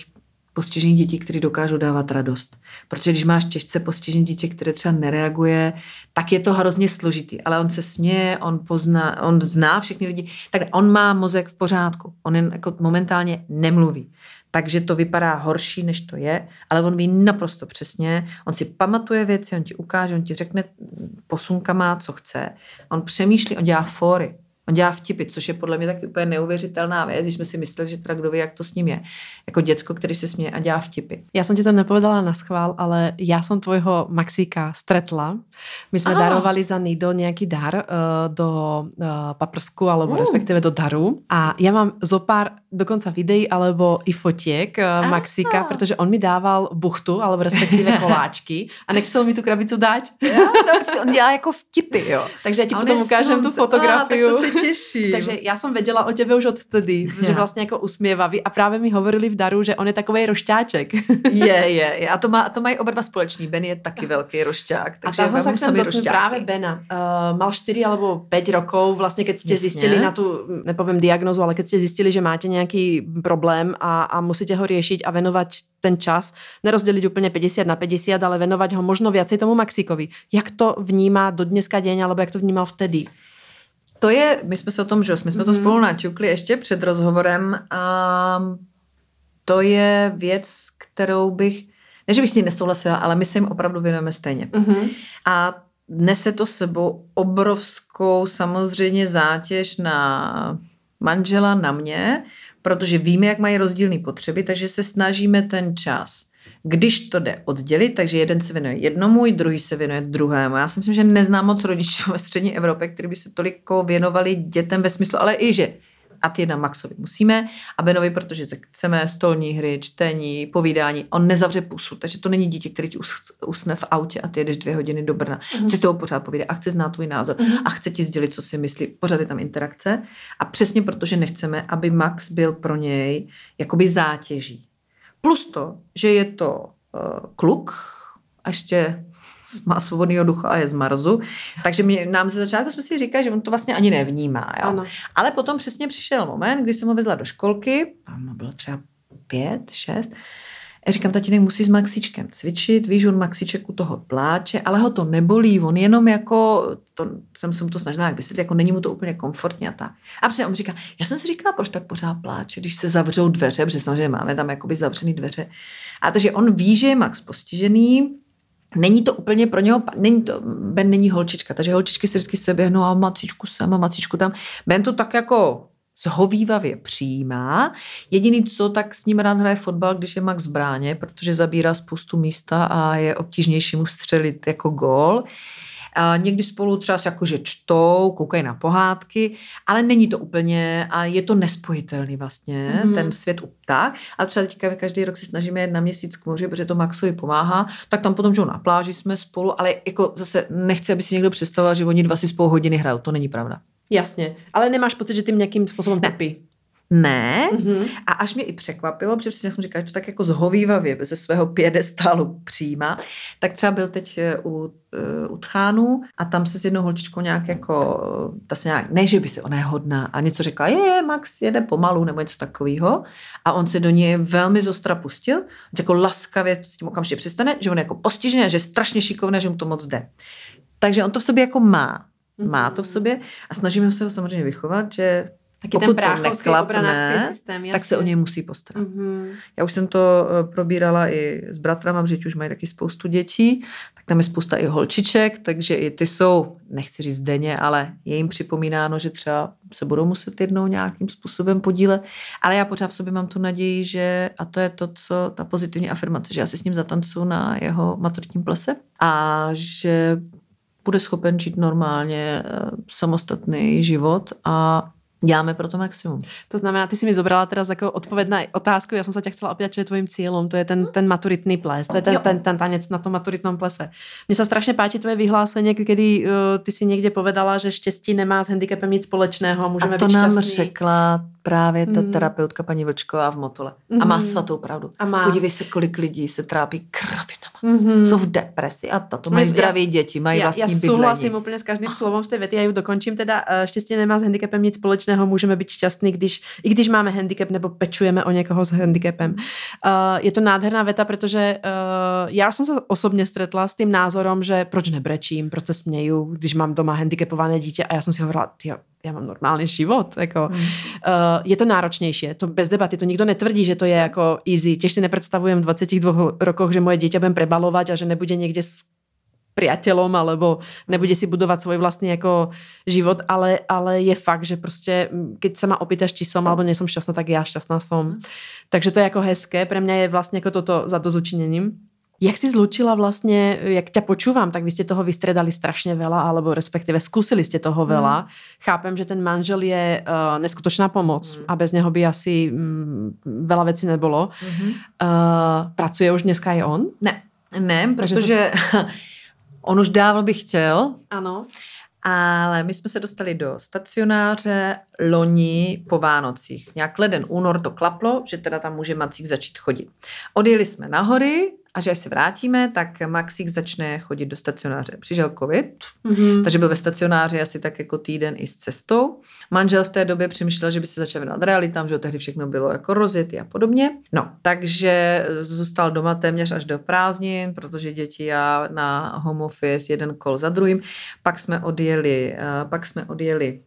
postižených dětí, které dokážou dávat radost. Protože když máš těžce postižené dítě, které třeba nereaguje, tak je to hrozně složitý. Ale on se směje, on, pozná, on zná všechny lidi. Tak on má mozek v pořádku. On jen jako momentálně nemluví. Takže to vypadá horší, než to je, ale on ví naprosto přesně. On si pamatuje věci, on ti ukáže, on ti řekne posunkama, co chce. On přemýšlí, on dělá fóry. On dělá vtipy, což je podle mě taky úplně neuvěřitelná věc, když jsme si mysleli, že teda kdo ví, jak to s ním je. Jako děcko, který se směje a dělá vtipy. Já jsem ti to nepovedala na schvál, ale já jsem tvojho Maxíka stretla. My jsme ah. darovali za Nido nějaký dar uh, do uh, paprsku, alebo uh. respektive do daru. A já mám zo pár dokonca videí alebo i fotiek uh, Maxíka, protože on mi dával buchtu, alebo respektive *laughs* koláčky a nechcel mi tu krabicu dát. Já, no, on dělá jako vtipy, jo. Takže já ti potom ukážem tu fotografii. Se těším. *laughs* Takže já jsem věděla o tebe už od tedy, *laughs* že vlastně jako usměvavý a právě mi hovorili v daru, že on je takový rošťáček. *laughs* je, je, je. A to, má, to mají oba dva společný. Ben je taky velký rošťák. Takže a toho sa chcem dotknúť práve Bena. Uh, mal 4 alebo 5 rokov, vlastně keď ste Jasně. zistili na tu, nepovím diagnozu, ale keď ste zistili, že máte nějaký problém a, a musíte ho riešiť a venovať ten čas, nerozdeliť úplně 50 na 50, ale venovať ho možno viacej tomu Maxikovi. Jak to vnímá do dneska deň, alebo jak to vnímal vtedy? To je, my jsme se o tom, že my jsme to mm-hmm. spolu naťukli ještě před rozhovorem a to je věc, kterou bych, ne, že bych s ní nesouhlasila, ale my se jim opravdu věnujeme stejně. Mm-hmm. A nese to sebou obrovskou samozřejmě zátěž na manžela, na mě, protože víme, jak mají rozdílné potřeby, takže se snažíme ten čas když to jde oddělit, takže jeden se věnuje jednomu, druhý se věnuje druhému. Já si myslím, že neznám moc rodičů *laughs* ve střední Evropě, kteří by se toliko věnovali dětem ve smyslu, ale i že a ty na Maxovi musíme a Benovi, protože chceme stolní hry, čtení, povídání, on nezavře pusu, takže to není dítě, který ti usne v autě a ty jedeš dvě hodiny do Brna. Mm-hmm. Chce s tebou pořád povídat a chce znát tvůj názor mm-hmm. a chce ti sdělit, co si myslí. Pořád je tam interakce a přesně protože nechceme, aby Max byl pro něj jakoby zátěží. Plus to, že je to uh, kluk a ještě má svobodného ducha a je z Marzu. Takže mě, nám ze začátku jsme si říkali, že on to vlastně ani nevnímá. Jo? Ano. Ale potom přesně přišel moment, kdy jsem ho vezla do školky, tam bylo třeba pět, šest, já říkám, tatínek musí s Maxičkem cvičit, víš, on Maxiček u toho pláče, ale ho to nebolí, on jenom jako, to jsem se mu to snažila jak vysvětlit, jako není mu to úplně komfortně a tak. A přesně on říká, já jsem si říkala, proč tak pořád pláče, když se zavřou dveře, protože samozřejmě máme tam jakoby zavřený dveře. A takže on ví, že je Max postižený, Není to úplně pro něho, není to, Ben není holčička, takže holčičky si vždycky se běhnou a macičku sem a macičku tam. Ben to tak jako zhovývavě přijímá. Jediný co, tak s ním rád hraje fotbal, když je Max v bráně, protože zabírá spoustu místa a je obtížnější mu střelit jako gól. A někdy spolu třeba jakože čtou, koukají na pohádky, ale není to úplně a je to nespojitelný vlastně, mm. ten svět tak. A třeba teďka každý rok se snažíme jít na měsíc k moři, protože to Maxovi pomáhá, tak tam potom, že na pláži jsme spolu, ale jako zase nechci, aby si někdo představoval, že oni dva si spolu hodiny hrajou, to není pravda. Jasně, ale nemáš pocit, že tím nějakým způsobem trpí? Ne. Mm-hmm. A až mě i překvapilo, protože přesně jsem říkala, že to tak jako zhovývavě ze svého pědestálu přijímá, tak třeba byl teď eh, u, eh, u Tchánu a tam se s jednou holčičkou nějak jako, ta se nějak, ne, že by se ona je hodná a něco řekla, je, je, Max jede pomalu nebo něco takového a on se do něj velmi zostra pustil, jako laskavě s tím okamžitě přestane, že on je jako postižený a že je strašně šikovný, že mu to moc jde. Takže on to v sobě jako má. Má to v sobě a snažíme se ho samozřejmě vychovat, že Taky Pokud ten bráchovský obranářský systém, tak se o něj musí postarat. Mm-hmm. Já už jsem to eh, probírala i s bratrama, že už mají taky spoustu dětí, tak tam je spousta i holčiček, takže i ty jsou, nechci říct denně, ale je jim připomínáno, že třeba se budou muset jednou nějakým způsobem podílet. Ale já pořád v sobě mám tu naději, že, a to je to, co ta pozitivní afirmace, že já si s ním zatancu na jeho maturitním plese a že bude schopen žít normálně eh, samostatný život a Děláme pro to maximum. To znamená, ty si mi zobrala teraz jako odpověď na otázku, já jsem se tě chcela opět, je tvojím cílem, to je ten, ten maturitný ples, to je ten, ten, ten tanec na tom maturitnom plese. Mně se strašně páči tvoje vyhlásení, kdy uh, ty si někde povedala, že štěstí nemá s handicapem nic společného a můžeme a to být nám šťastný. řekla právě ta mm. terapeutka paní Vlčková v Motole. Mm. A má mhm. svatou pravdu. A má. Podívej se, kolik lidí se trápí kravinama. Mm. Jsou v de- depresi a to, to mají zdraví děti, mají já, vlastní Já bydlení. souhlasím úplně s každým slovem z té věty, já ju dokončím teda. eh, Štěstí nemá s handicapem nic společného, můžeme být šťastní, když, i když máme handicap nebo pečujeme o někoho s handicapem. Uh, je to nádherná věta, protože uh, já jsem se osobně stretla s tím názorom, že proč nebrečím, proč se směju, když mám doma handicapované dítě a já jsem si hovorila, já mám normální život. Jako. Hmm. Uh, je to náročnější, to bez debaty, to nikdo netvrdí, že to je jako easy. Těž si nepředstavujem v 22 rokoch, že moje dítě budem prebalovat a že nebude někde s priateľom alebo nebude si budovat svůj vlastní jako život, ale, ale je fakt, že prostě keď se ma opýtaš, či som alebo nejsem šťastná, tak já šťastná som. Takže to je jako hezké, pre mňa je vlastně jako toto za dozučiněním. Jak si zlučila vlastně, jak ťa počúvam, tak vy ste toho vystredali strašně veľa, alebo respektive skúsili ste toho veľa. Hmm. Chápem, že ten manžel je uh, neskutočná pomoc hmm. a bez něho by asi um, veľa vecí nebolo. Hmm. Uh, pracuje už dneska i on? Ne, ne, protože *laughs* on už dávno by chtěl. Ano. Ale my jsme se dostali do stacionáře loni po Vánocích. Nějak leden, únor to klaplo, že teda tam může Macík začít chodit. Odjeli jsme na hory a že až se vrátíme, tak Maxík začne chodit do stacionáře. Přišel covid, mm-hmm. takže byl ve stacionáři asi tak jako týden i s cestou. Manžel v té době přemýšlel, že by se začal věnovat realitám, že tehdy všechno bylo jako rozjetý a podobně. No, takže zůstal doma téměř až do prázdnin, protože děti a na home office jeden kol za druhým. Pak jsme odjeli, pak jsme odjeli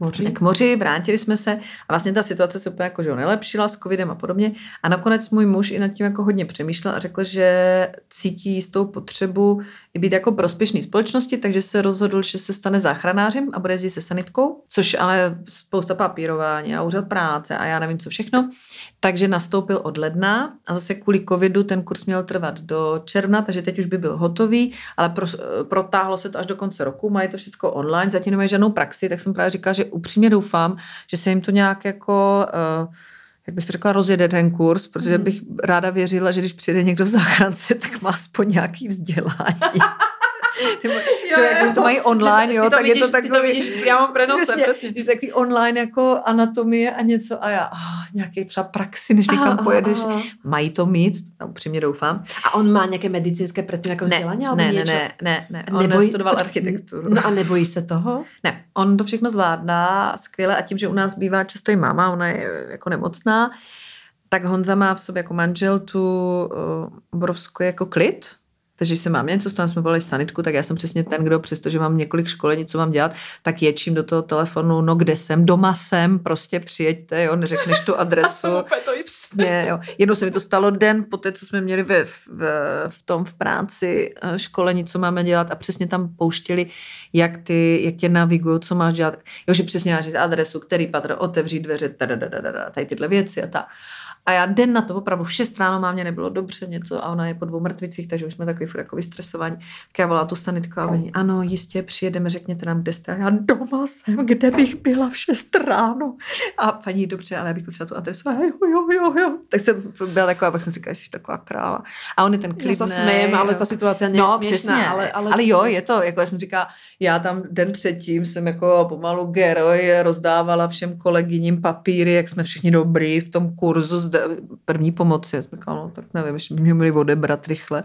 moři. k moři, vrátili jsme se a vlastně ta situace se úplně jako, že nelepšila s covidem a podobně. A nakonec můj muž i nad tím jako hodně přemýšlel a řekl, že cítí jistou potřebu i být jako prospěšný společnosti, takže se rozhodl, že se stane záchranářem a bude jezdit se sanitkou, což ale spousta papírování a úřad práce a já nevím co všechno. Takže nastoupil od ledna a zase kvůli covidu ten kurz měl trvat do června, takže teď už by byl hotový, ale pro, protáhlo se to až do konce roku, mají to všechno online, zatím nemají žádnou praxi, tak jsem právě říkala, že upřímně doufám, že se jim to nějak jako uh, jak bych to řekla, rozjede ten kurz, protože bych ráda věřila, že když přijde někdo v záchrance, tak má aspoň nějaký vzdělání. *laughs* *laughs* Nebo, jo, že jak to mají online, jo, to tak vidíš, je to takový... Ty to vidíš přímo prenosem, přesně, přesně. Že takový online jako anatomie a něco a já, oh, nějaký třeba praxi, než někam aha, pojedeš. Aha. Mají to mít, no, upřímně doufám. A on má nějaké medicínské předtím jako vzdělání? Ne, ne, něco? ne, ne, ne, on nebojí, studoval architekturu. No a nebojí se toho? Ne, on to všechno zvládá skvěle a tím, že u nás bývá často i máma, ona je jako nemocná, tak Honza má v sobě jako manžel tu uh, obrovskou jako klid, takže když se mám něco, tam jsme volali sanitku, tak já jsem přesně ten, kdo přestože mám několik školení, co mám dělat, tak ječím do toho telefonu, no kde jsem, doma jsem, prostě přijeďte, jo, neřekneš tu adresu. *laughs* Přesně, jo. Jednou se mi to stalo den po té, co jsme měli ve, v, v tom v práci eh, školení, co máme dělat a přesně tam pouštěli, jak, ty, jak tě navigují, co máš dělat. Jo, že přesně máš říct adresu, který patr, otevřít dveře, tady tyhle věci a tak. A já den na to opravdu v 6 ráno mám mě nebylo dobře něco a ona je po dvou mrtvicích, takže už jsme takový furt jako vystresovaní. Tak já volala tu sanitku a oni, ano, jistě, přijedeme, řekněte nám, kde jste. A já doma jsem, kde bych byla v 6 ráno. A paní, dobře, ale já bych potřebovala tu adresu. A jo, jo, jo, jo. Tak jsem byla taková, pak jsem říkala, že taková kráva. A on je ten klidný. Já se smějem, ale ta situace není no, směšná. Přesně, ale, ale, ale, jo, je to, jako já jsem říkala, já tam den předtím jsem jako pomalu geroj rozdávala všem kolegyním papíry, jak jsme všichni dobrý v tom kurzu zde, první pomoci. Já jsem říkala, no tak nevím, ještě by mě měli odebrat rychle.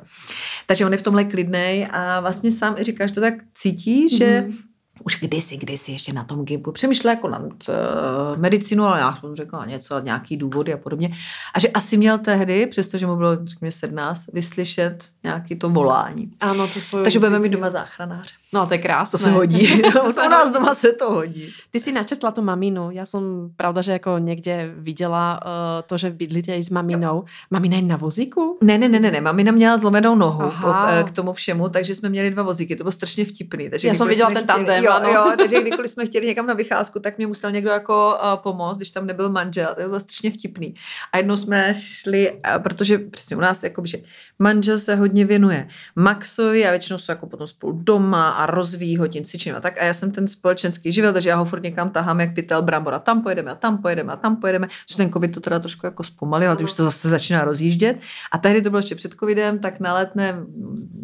Takže on je v tomhle klidnej a vlastně sám i říká, že to tak cítí, mm-hmm. že už kdysi, kdysi ještě na tom Gimplu přemýšlel jako nad uh, medicínu, ale já jsem řekla něco, nějaký důvody a podobně. A že asi měl tehdy, přestože mu bylo, řekněme, 17, vyslyšet nějaký to volání. Ano, to jsou Takže budeme mít doma záchranáře. No, to je krásné. To se hodí. *laughs* to se u nás doma se to hodí. Ty si načrtla tu maminu. Já jsem, pravda, že jako někde viděla uh, to, že bydlíte i s maminou. Mamina je na vozíku? Ne, ne, ne, ne, ne. Mamina měla zlomenou nohu Aha. k tomu všemu, takže jsme měli dva vozíky. To bylo strašně vtipný. Takže Já jsem viděla ten tandem, jo, ano. jo, *laughs* takže kdykoliv jsme chtěli někam na vycházku, tak mě musel někdo jako uh, pomoct, když tam nebyl manžel. To bylo strašně vtipný. A jednou jsme šli, uh, protože přesně u nás, jakoby, že manžel se hodně věnuje Maxovi a většinou jsou jako potom spolu doma a rozvíjí ho tím cvičením a tak. A já jsem ten společenský živel, takže já ho furt někam tahám, jak pytel brambora. Tam pojedeme a tam pojedeme a tam pojedeme. Což ten covid to teda trošku jako zpomalil, ale už to zase začíná rozjíždět. A tehdy to bylo ještě před covidem, tak na letné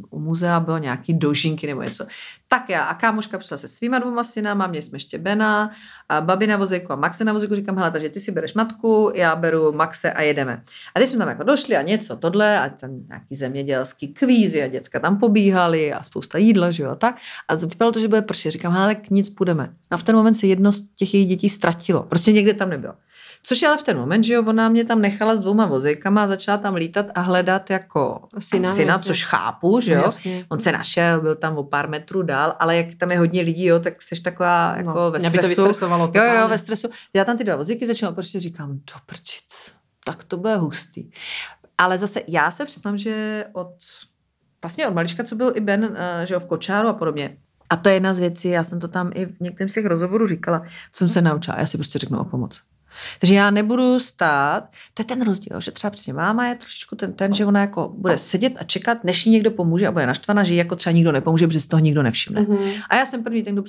u muzea bylo nějaký dožinky nebo něco. Tak já a kámoška přišla se svýma dvoma synama, měli jsme ještě Bena, babi na vozíku a Maxe na vozíku, říkám, hele, takže ty si bereš matku, já beru Maxe a jedeme. A teď jsme tam jako došli a něco, tohle, a tam nějaký zemědělský kvízy a děcka tam pobíhali a spousta jídla, že jo, tak. A vypadalo to, že bude pršet. Říkám, hele, tak nic půjdeme. No a v ten moment se jedno z těch jejich dětí ztratilo. Prostě někde tam nebylo. Což je ale v ten moment, že jo, ona mě tam nechala s dvouma vozejkama a začala tam lítat a hledat jako syna, syna což chápu, že jo. No, On se našel, byl tam o pár metrů dál, ale jak tam je hodně lidí, jo, tak jsi taková jako no, ve stresu. To jo, jo, ve stresu. Já tam ty dva vozíky začala, prostě říkám, do prčic, tak to bude hustý. Ale zase já se přiznám, že od vlastně od malička, co byl i Ben, eh, že jo, v kočáru a podobně, a to je jedna z věcí, já jsem to tam i v některém z těch rozhovorů říkala, co jsem se naučila. Já si prostě řeknu o pomoc. Takže já nebudu stát, to je ten rozdíl, že třeba přesně máma je trošičku ten, ten, že ona jako bude sedět a čekat, než jí někdo pomůže a bude naštvaná, že jí jako třeba nikdo nepomůže, protože z toho nikdo nevšimne. Mm-hmm. A já jsem první ten, kdo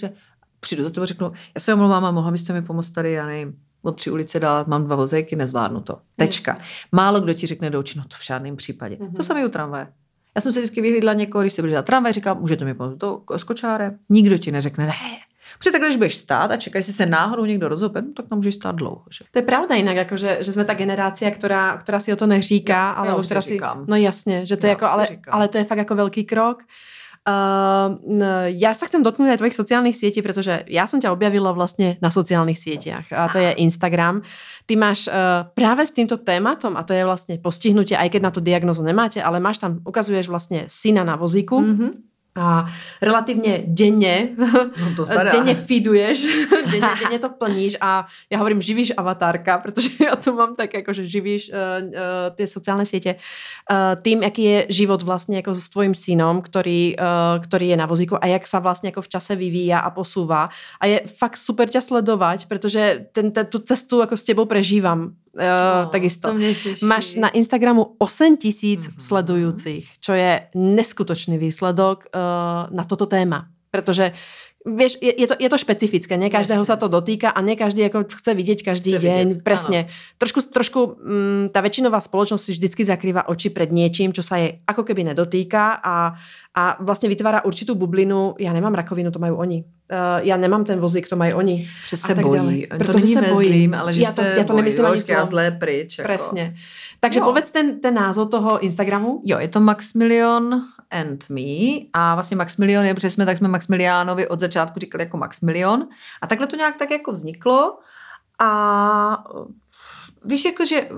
přijdu za a řeknu, já se omlouvám a mohla byste mi pomoct tady, já nevím, od tři ulice dál, mám dva vozejky, nezvládnu to. Tečka. Málo kdo ti řekne do no to v žádném případě. Mm-hmm. To samé u tramvaje. Já jsem se vždycky vyhlídla někoho, když se byl tramvaj, říkám, můžete mi pomoct to s kočárem. Nikdo ti neřekne, ne, Protože takhle, když budeš stát a čekáš, jestli se náhodou někdo rozhope, no, tak tam můžeš stát dlouho. Že? To je pravda jinak, jako, že, že jsme ta generácia, která, která si o to neříká, ale já která si, říkám. no jasně, že to já je jako, ale, ale to je fakt jako velký krok. Uh, ja sa chcem dotknúť aj tvojich sociálnych sietí, pretože ja som ťa objavila vlastne na sociálnych sieťach a to je Instagram. Ty máš uh, práve s týmto tématom a to je vlastne postihnutie, aj keď na to diagnozu nemáte, ale máš tam, ukazuješ vlastne syna na vozíku. Mm-hmm a relativně denně, no to *laughs* denně feeduješ, *laughs* denně, denně to plníš. A já hovorím živíš avatárka, protože *laughs* já to mám tak jako, že živíš uh, uh, ty sociální sítě. Uh, tým, jaký je život vlastně jako s tvojím synom, který, uh, který je na vozíku a jak se vlastně jako v čase vyvíja a posúva a je fakt super tě sledovat, protože ten, ten, tu cestu jako s tebou prežívám Uh, takisto. Máš na Instagramu 8 tisíc mm-hmm. sledujúcich, čo je neskutočný výsledok uh, na toto téma. Pretože Vieš, je, je, to, je to špecifické, ne každého sa to dotýka a ne každý ako chce vidieť každý chce deň. Vidieť, Presne. Áno. Trošku, trošku mm, tá väčšinová spoločnosť si vždycky zakrýva oči pred niečím, čo sa jej ako keby nedotýka a, a vlastne vytvára určitú bublinu. Ja nemám rakovinu, to majú oni. Uh, já nemám ten vozík, to mají oni. Že se bojí. Proto to není se bojí. ale že já to, se já to nemyslím ani a zlé pryč. Jako. Presně. Takže no. povedz ten, ten názov toho Instagramu. Jo, je to Maximilion and Me. A vlastně Maximilion je, protože jsme tak jsme Maximiliánovi od začátku říkali jako Maximilion. A takhle to nějak tak jako vzniklo. A víš, jako, že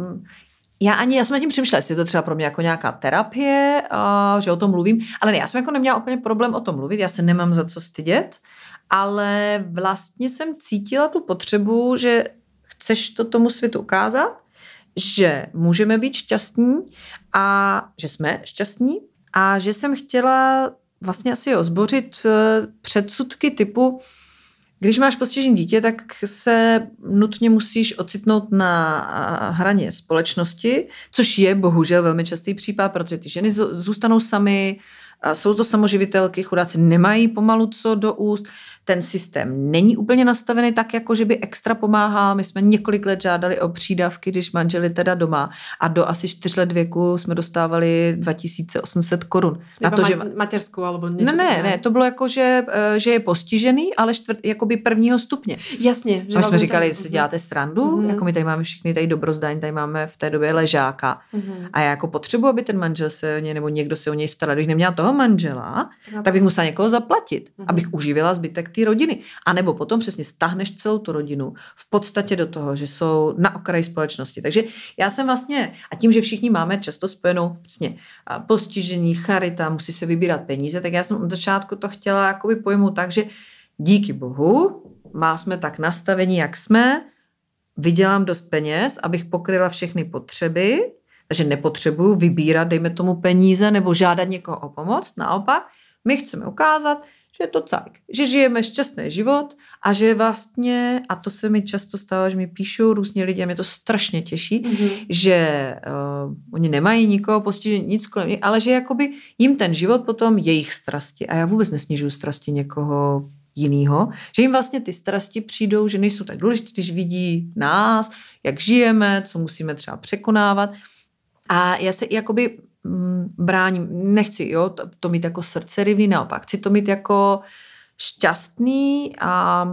já ani, já jsem nad tím přemýšlela, jestli je to třeba pro mě jako nějaká terapie, a, že o tom mluvím, ale ne, já jsem jako neměla úplně problém o tom mluvit, já se nemám za co stydět, ale vlastně jsem cítila tu potřebu, že chceš to tomu světu ukázat, že můžeme být šťastní a že jsme šťastní a že jsem chtěla vlastně asi ozbořit eh, předsudky typu, když máš postižené dítě, tak se nutně musíš ocitnout na hraně společnosti, což je bohužel velmi častý případ, protože ty ženy zůstanou sami, jsou to samoživitelky, chudáci nemají pomalu co do úst, ten systém není úplně nastavený tak, jako že by extra pomáhal. My jsme několik let žádali o přídavky, když manželi teda doma a do asi čtyř let věku jsme dostávali 2800 korun. Na to, že... mateřskou alebo Ne, ne, ne, to bylo jako, že, eh, že je postižený, ale čtvrt, jakoby prvního stupně. Jasně. Že a my jsme říkali, že si děláte srandu, mm-hmm. jako my tady máme všichni tady dobrozdaň, tady máme v té době ležáka mm-hmm. a já jako potřebuji, aby ten manžel se o ně, nebo někdo se o něj staral. Kdybych neměla toho manžela, tak bych musela někoho zaplatit, mm-hmm. abych uživila zbytek té rodiny. A nebo potom přesně stáhneš celou tu rodinu v podstatě do toho, že jsou na okraji společnosti. Takže já jsem vlastně, a tím, že všichni máme často spojenou přesně postižení, charita, musí se vybírat peníze, tak já jsem od začátku to chtěla jakoby pojmout tak, že díky bohu, má jsme tak nastavení, jak jsme, vydělám dost peněz, abych pokryla všechny potřeby, takže nepotřebuju vybírat, dejme tomu peníze nebo žádat někoho o pomoc. Naopak, my chceme ukázat, že je to cajk, že žijeme šťastný život a že vlastně, a to se mi často stává, že mi píšou různě lidi a mě to strašně těší, mm-hmm. že uh, oni nemají nikoho postižení, nic kolem nich, ale že jakoby jim ten život potom jejich strasti, a já vůbec nesnižuju strasti někoho jinýho, že jim vlastně ty strasti přijdou, že nejsou tak důležité, když vidí nás, jak žijeme, co musíme třeba překonávat. A já se jakoby bráním, nechci jo, to, to mít jako srdce rivný, naopak, chci to mít jako šťastný a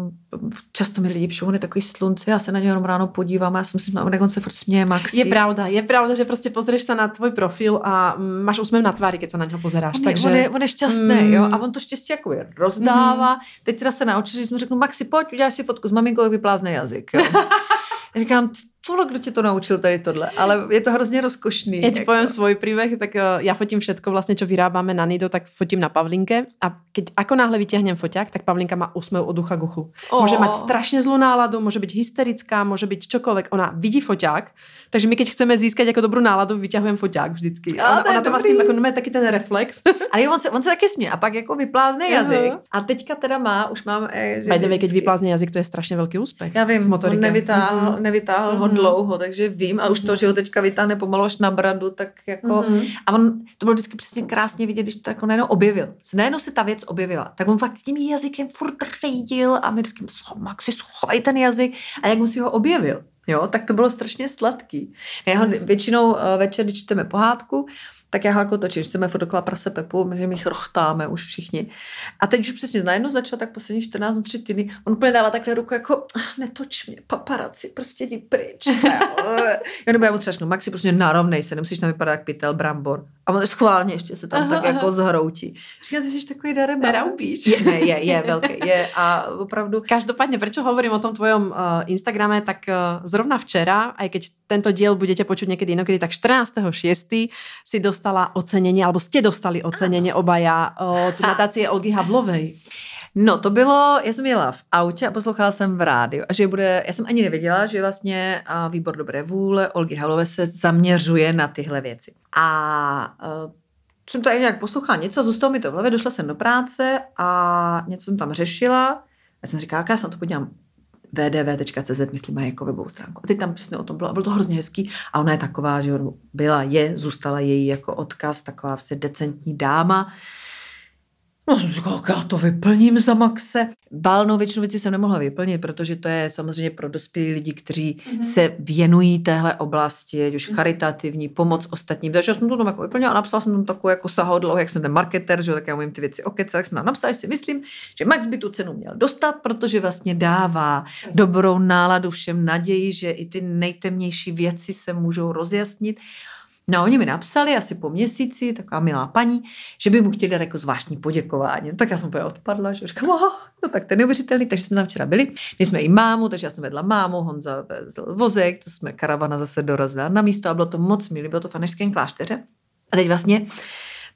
často mi lidi píšou, on je takový slunce, já se na něj jenom ráno podívám a já si myslím, že on se furt směje Maxi. Je pravda, je pravda, že prostě pozrieš se na tvůj profil a máš úsměv na tváři, když se na něho pozeráš. On, takže... on, je, on je šťastný, mm. jo, a on to štěstí jako je rozdává. Mm. Teď teda se naučil, že mu řeknu, Maxi, pojď, uděláš si fotku s maminkou, jak vyplázne jazyk, jo. *laughs* Říkám, tohle, kdo tě to naučil tady tohle, ale je to hrozně rozkošný. Já ti jako. povím svůj příběh, tak uh, já fotím všetko vlastně, co vyrábáme na Nido, tak fotím na Pavlinke a keď ako náhle vytěhnem foťák, tak Pavlinka má úsměv od ucha k uchu. Oh. Může mít strašně zlou náladu, může být hysterická, může být čokoľvek. Ona vidí foťák, takže my keď chceme získat jako dobrou náladu, vyťahujeme foťák vždycky. A ona, to, ona to má s tím jako no, taky ten reflex. *laughs* Ale on se, on se taky směje a pak jako vyplázne jazyk. A teďka teda má, už mám... Eh, že By the keď vyplázne jazyk, to je strašně velký úspěch. Já vím, on nevytáhl, mm-hmm. nevytáhl mm-hmm. Ho dlouho, takže vím a už to, že ho teďka vytáhne pomalu až na bradu, tak jako... Mm-hmm. A on, to bylo vždycky přesně krásně vidět, když to jako najednou objevil. Najednou se ta věc objevila. Tak on fakt s tím jazykem furt rejdil a my vždycky, Maxi, schovej ten jazyk. A jak on si ho objevil, jo, tak to bylo strašně sladký. Já ho většinou eh, večer, když čteme pohádku, tak já ho jako točím, chceme furt dokola prase Pepu, že my chrochtáme už všichni. A teď už přesně najednou začal, tak poslední 14 tři týdny, on úplně dává takhle ruku jako, ah, netoč mě, paparaci, prostě jdi pryč. *laughs* já nebo já mu třeba řeknu, Maxi, prostě narovnej se, nemusíš tam vypadat jak pytel brambor. A on schválně ještě se tam aha, tak aha. jako zhroutí. Říká, ty jsi takový dareba. Raubíš. Je, ne, je, je velký, je a opravdu. Každopádně, proč hovorím o tom tvojom uh, Instagrame, tak uh, zrovna včera, aj keď tento diel budete počuť někdy inokedy, tak 14.6. si dostala ocenění, alebo ste dostali ocenění obaja od nadácie Olgy Havlovej. No, to bylo, já jsem jela v autě a poslouchala jsem v rádiu a že bude, já jsem ani nevěděla, že vlastně výbor dobré vůle Olgy Halové se zaměřuje na tyhle věci. A uh, jsem tady nějak poslouchala něco, zůstalo mi to v hlavě, došla jsem do práce a něco jsem tam řešila. A jsem říkala, já se na to podívám vdv.cz, myslím, má jako webovou stránku. A teď tam přesně o tom bylo, a bylo to hrozně hezký. A ona je taková, že byla, je, zůstala její jako odkaz, taková vlastně decentní dáma, No jsem říkala, já to vyplním za Maxe. Bálnou většinu věcí jsem nemohla vyplnit, protože to je samozřejmě pro dospělí lidi, kteří mm-hmm. se věnují téhle oblasti, ať už mm-hmm. charitativní, pomoc ostatním. Takže já jsem to tam jako vyplnila a napsala jsem tam takovou jako sahodlo, jak jsem ten marketer, že tak já umím ty věci okecat, tak jsem tam napsala, že si myslím, že Max by tu cenu měl dostat, protože vlastně dává yes. dobrou náladu všem naději, že i ty nejtemnější věci se můžou rozjasnit. No oni mi napsali asi po měsíci, taková milá paní, že by mu chtěli jako zvláštní poděkování. No, tak já jsem úplně odpadla, že říkám, oh, no tak to je neuvěřitelný, takže jsme tam včera byli. My jsme i mámu, takže já jsem vedla mámu, Honza vezl vozek, to jsme karavana zase dorazila na místo a bylo to moc milé, bylo to v Anešském klášteře. A teď vlastně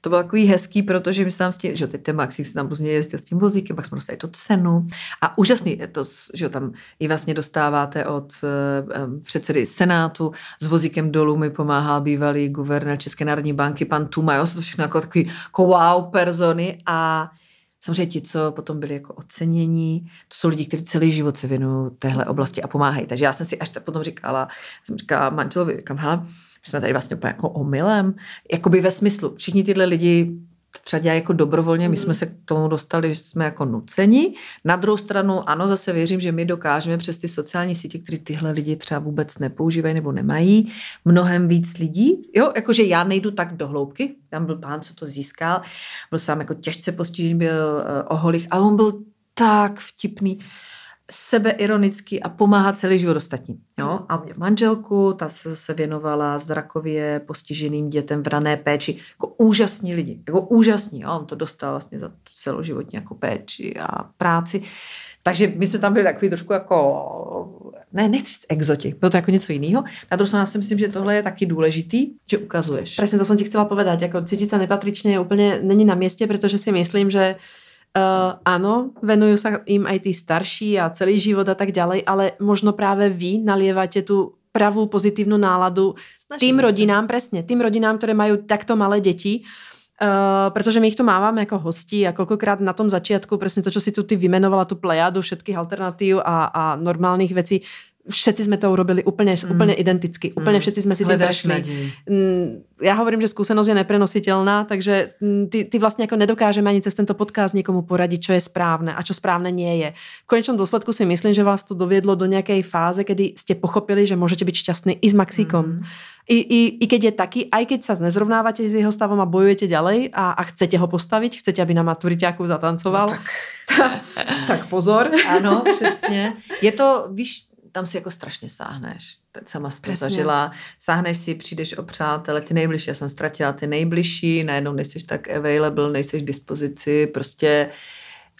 to bylo takový hezký, protože my jsme tam s tím, že teď ten Maxík si tam různě jezdil s tím vozíkem, pak jsme dostali tu cenu a úžasný to, že tam i vlastně dostáváte od um, předsedy Senátu, s vozíkem dolů mi pomáhal bývalý guvernér České národní banky, pan Tuma, jo, to všechno jako takový jako wow persony a Samozřejmě ti, co potom byli jako ocenění, to jsou lidi, kteří celý život se věnují téhle oblasti a pomáhají. Takže já jsem si až potom říkala, jsem říkala manželovi, říkám, hele, jsme tady vlastně úplně jako omylem, jakoby ve smyslu, všichni tyhle lidi třeba dělají jako dobrovolně, my jsme se k tomu dostali, že jsme jako nuceni. Na druhou stranu, ano, zase věřím, že my dokážeme přes ty sociální sítě, které tyhle lidi třeba vůbec nepoužívají nebo nemají, mnohem víc lidí. Jo, jakože já nejdu tak do hloubky, tam byl pán, co to získal, byl sám jako těžce postižený, byl uh, oholich, a on byl tak vtipný sebeironický a pomáhá celý život ostatním. Jo? A mě manželku, ta se, se věnovala zrakově postiženým dětem v rané péči. Jako úžasní lidi, jako úžasní. Jo? On to dostal vlastně za celoživotní jako péči a práci. Takže my jsme tam byli takový trošku jako, ne, nechci říct exoti, bylo to jako něco jiného. Na druhou stranu si myslím, že tohle je taky důležitý, že ukazuješ. Přesně to jsem ti chcela povedať, jako cítit se nepatričně úplně není na městě, protože si myslím, že Uh, áno, venujú sa im aj tí starší a celý život a tak ďalej, ale možno práve vy nalievate tú pravú pozitívnu náladu Snažíme tým rodinám, sa. presne, tým rodinám, ktoré majú takto malé deti, Uh, protože my ich tu mávame jako hosti a kolikrát na tom začiatku, presne to, čo si tu ty vymenovala, tu plejadu všetkých alternatív a, a normálnych vecí, všetci jsme to urobili úplně, mm. úplně identicky. Úplně mm. všetci jsme si tím prešli. Mm, já hovorím, že skúsenosť je neprenositeľná, takže mm, ty, ty vlastně jako nedokážeme ani cez tento podcast někomu poradit, čo je správné a čo správné nie je. V konečnom dôsledku si myslím, že vás to doviedlo do nějaké fáze, kedy ste pochopili, že můžete být šťastný i s Maxíkom. Mm. I, i, I keď je taký, aj keď sa nezrovnávate s jeho stavom a bojujete ďalej a, a chcete ho postaviť, chcete, aby na maturiťáku zatancoval, no, tak. *laughs* tak pozor. Ano, přesně. Je to, víš, tam si jako strašně sáhneš. Teď sama jsi to zažila. Sáhneš si, přijdeš o přátele, ty nejbližší. Já jsem ztratila ty nejbližší, najednou nejsi tak available, nejsi k dispozici, prostě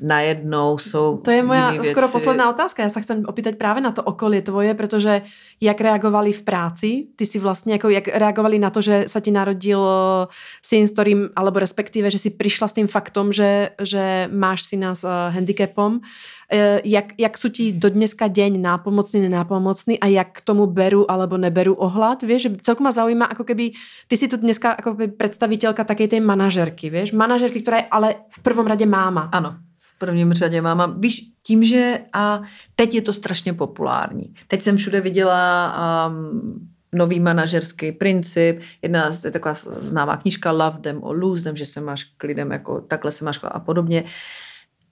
najednou jsou To je moja věci. skoro posledná otázka. Já se chcem opýtať právě na to okolie tvoje, protože jak reagovali v práci, ty si vlastně jako, jak reagovali na to, že sa ti narodil eh, syn, s ktorým, alebo respektíve, že si prišla s tým faktom, že, že máš syna s uh, handicapom, uh, jak, jak sú ti do dneska deň nápomocný, nenápomocný a jak k tomu beru alebo neberu ohľad, vieš, že celkom ma zaujíma, ako keby, ty si tu dneska ako predstaviteľka takej tej manažerky, vieš, manažerky, ktorá je ale v prvom rade máma. Ano prvním řadě máma. Víš, tím, že a teď je to strašně populární. Teď jsem všude viděla um, nový manažerský princip. Jedna je taková známá knížka Love them or lose them, že se máš k lidem jako takhle se máš a podobně.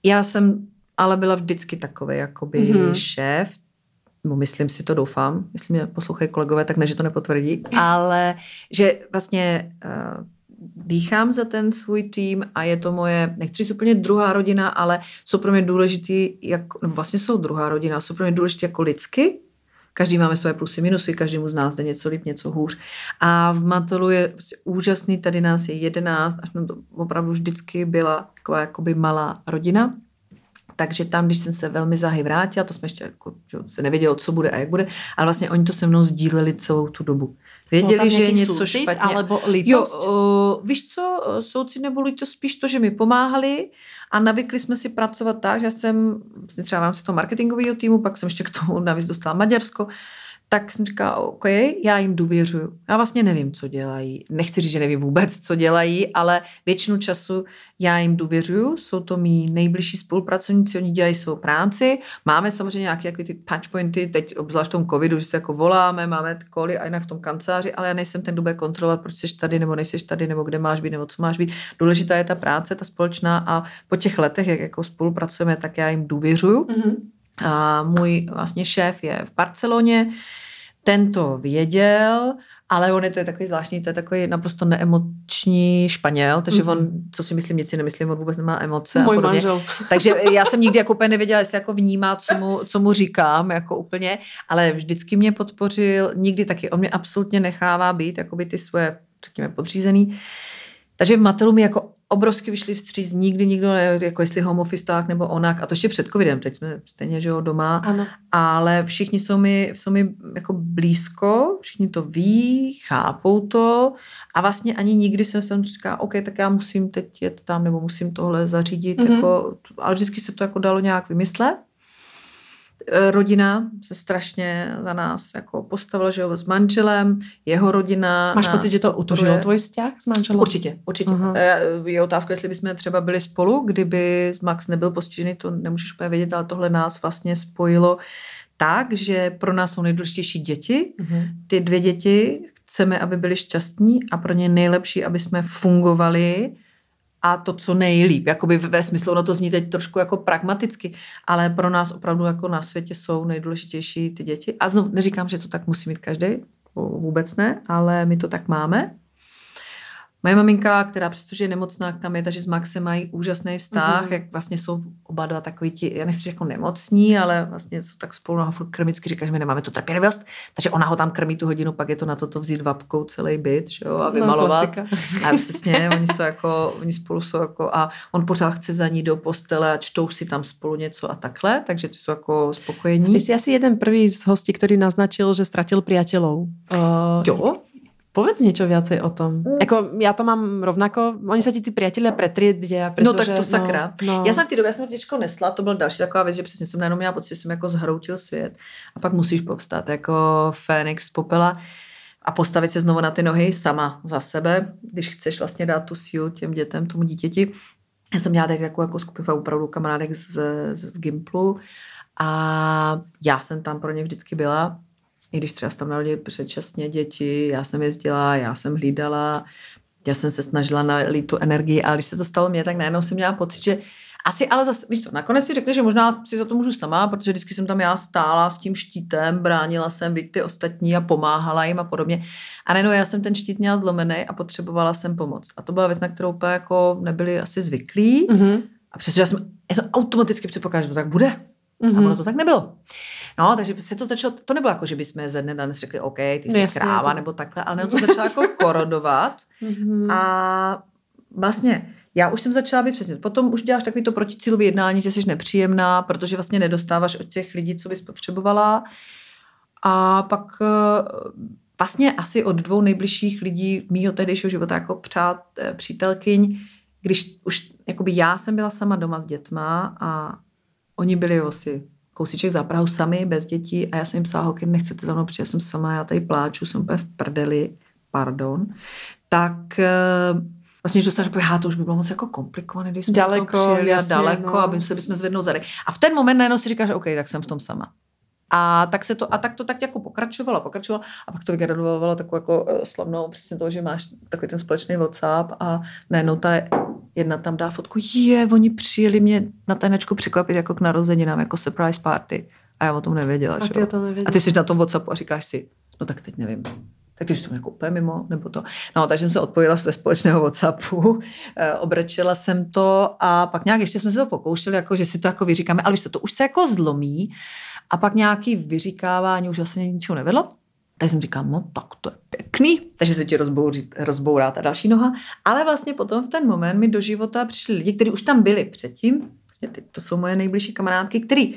Já jsem ale byla vždycky takový jakoby mm-hmm. šéf, no myslím si to, doufám, myslím, že poslouchají kolegové, tak ne, že to nepotvrdí, ale že vlastně uh, dýchám za ten svůj tým a je to moje, nechci říct úplně druhá rodina, ale jsou pro mě důležitý, jak, no vlastně jsou druhá rodina, jsou pro mě důležitý jako lidsky, Každý máme své plusy, minusy, každému z nás jde něco líp, něco hůř. A v Matolu je prostě úžasný, tady nás je jedenáct, až to opravdu vždycky byla taková jakoby malá rodina. Takže tam, když jsem se velmi záhy vrátila, to jsme ještě jako, že se nevědělo, co bude a jak bude, ale vlastně oni to se mnou sdíleli celou tu dobu. Věděli, že je něco soucit, špatně. Alebo lítost? Jo, o, víš co, souci nebo lítost spíš to, že mi pomáhali a navykli jsme si pracovat tak, že jsem vlastně třeba v rámci toho marketingového týmu, pak jsem ještě k tomu navíc dostala Maďarsko, tak jsem říkala, OK, já jim důvěřuju. Já vlastně nevím, co dělají. Nechci říct, že nevím vůbec, co dělají, ale většinu času já jim důvěřuju. Jsou to mý nejbližší spolupracovníci, oni dělají svou práci. Máme samozřejmě nějaké jako ty touchpointy, teď obzvlášť v tom covidu, že se jako voláme, máme koly a jinak v tom kanceláři, ale já nejsem ten, kdo bude kontrolovat, proč jsi tady nebo nejsi tady, nebo kde máš být, nebo co máš být. Důležitá je ta práce, ta společná a po těch letech, jak jako spolupracujeme, tak já jim důvěřuju. Mm-hmm. A můj vlastně šéf je v Barceloně, ten to věděl, ale on je to je takový zvláštní, to je takový naprosto neemoční Španěl, takže mm-hmm. on, co si myslím, nic si nemyslím, on vůbec nemá emoce. Můj a manžel. *laughs* Takže *laughs* já jsem nikdy jako úplně nevěděla, jestli jako vnímá, co mu, co mu říkám, jako úplně, ale vždycky mě podpořil, nikdy taky, on mě absolutně nechává být, jako by ty svoje, řekněme, podřízený. Takže v Matelu mi jako obrovsky vyšli vstříc, nikdy nikdo, ne, jako jestli home office nebo onak, a to ještě před covidem, teď jsme stejně, že jo, doma, ano. ale všichni jsou mi, jsou mi jako blízko, všichni to ví, chápou to a vlastně ani nikdy jsem jsem říká, OK, tak já musím teď jet tam, nebo musím tohle zařídit, mm-hmm. jako, ale vždycky se to jako dalo nějak vymyslet. Eh, rodina se strašně za nás jako postavila, že jo, s manželem, jeho rodina. Máš pocit, že to utužilo tvůj vztah s manželem? Určitě, určitě. Uh-huh. Je otázka, jestli bychom třeba byli spolu, kdyby Max nebyl postižený, to nemůžeš úplně vědět, ale tohle nás vlastně spojilo tak, že pro nás jsou nejdůležitější děti. Uh-huh. Ty dvě děti chceme, aby byly šťastní a pro ně nejlepší, aby jsme fungovali a to, co nejlíp. Jakoby ve smyslu, ono to zní teď trošku jako pragmaticky, ale pro nás opravdu jako na světě jsou nejdůležitější ty děti. A znovu neříkám, že to tak musí mít každý, vůbec ne, ale my to tak máme. Moje maminka, která přestože je nemocná, tam je, takže s Maxem mají úžasný vztah, mm-hmm. jak vlastně jsou oba dva takový ti, já nechci říct jako nemocní, ale vlastně jsou tak spolu na furt krmicky říká, že my nemáme tu trpělivost, takže ona ho tam krmí tu hodinu, pak je to na to, to vzít vapkou celý byt, že jo, a no, vymalovat. No, a přesně, oni jsou jako, oni spolu jsou jako, a on pořád chce za ní do postele a čtou si tam spolu něco a takhle, takže ty jsou jako spokojení. Ty jsi asi jeden prvý z hostí, který naznačil, že ztratil priateľov. Uh, jo, Povedz niečo viacej o tom. Mm. Jako, já to mám rovnako, oni se ti ty priatelia pretriedia, protože... No tak to sakra. No, no. Já jsem v té době, já jsem těčko nesla, to byla další taková věc, že přesně jsem najednou měla pocit, že jsem jako zhroutil svět a pak musíš povstat jako Fénix z popela a postavit se znovu na ty nohy sama za sebe, když chceš vlastně dát tu sílu těm dětem, tomu dítěti. Já jsem měla takovou jako skupinu opravdu kamarádek z, z, z Gimplu A já jsem tam pro ně vždycky byla, i když třeba tam narodili předčasně děti, já jsem jezdila, já jsem hlídala, já jsem se snažila nalít tu energii, ale když se to stalo mně, tak najednou jsem měla pocit, že asi ale zase, víš co, nakonec si řekne, že možná si za to můžu sama, protože vždycky jsem tam já stála s tím štítem, bránila jsem ty ostatní a pomáhala jim a podobně. A najednou já jsem ten štít měla zlomený a potřebovala jsem pomoc. A to byla věc, na kterou úplně jako nebyli asi zvyklí. Mm-hmm. A přestože já jsem, já jsem automaticky předpokládala, že to tak bude. Mm-hmm. A ono to tak nebylo. No, takže se to začalo, to nebylo jako, že bychom ze dne na den řekli, OK, ty jsi Jasně, kráva to... nebo takhle, ale to začalo jako *laughs* korodovat. Mm-hmm. A vlastně já už jsem začala být přesně. Potom už děláš takový to proticílový jednání, že jsi nepříjemná, protože vlastně nedostáváš od těch lidí, co bys potřebovala. A pak eh, vlastně asi od dvou nejbližších lidí mýho tehdejšího života jako přát, eh, přítelkyň, když už jakoby já jsem byla sama doma s dětma a oni byli asi kousíček za Prahu sami, bez dětí a já jsem jim psala, holky, nechcete za mnou přijít, já jsem sama, já tady pláču, jsem úplně v prdeli, pardon, tak eh, vlastně, že dostaneš, že to už by bylo moc jako komplikované, když jsme daleko, přijeli jasně, a daleko, no. aby se bychom zvednout zadek. A v ten moment najednou si říkáš, OK, tak jsem v tom sama. A tak se to, a tak to tak jako pokračovalo, pokračovalo a pak to vygenerovalo takovou jako uh, slavnou přesně to, že máš takový ten společný WhatsApp a najednou ta jedna tam dá fotku, je, oni přijeli mě na tajnečku překvapit jako k narozeninám, jako surprise party. A já o tom nevěděla. A ty, o tom nevěděla. a ty jsi na tom WhatsAppu a říkáš si, no tak teď nevím tak ty už jsem jako úplně mimo, nebo to. No, takže jsem se odpověděla ze společného Whatsappu, e, obrečela jsem to a pak nějak ještě jsme se to pokoušeli, jako, že si to jako vyříkáme, ale víš to, to už se jako zlomí a pak nějaký vyříkávání už asi ničeho nevedlo. Tak jsem říkala, no tak to je pěkný, takže se ti rozbouří, rozbourá ta další noha. Ale vlastně potom v ten moment mi do života přišli lidi, kteří už tam byli předtím, vlastně ty, to jsou moje nejbližší kamarádky, který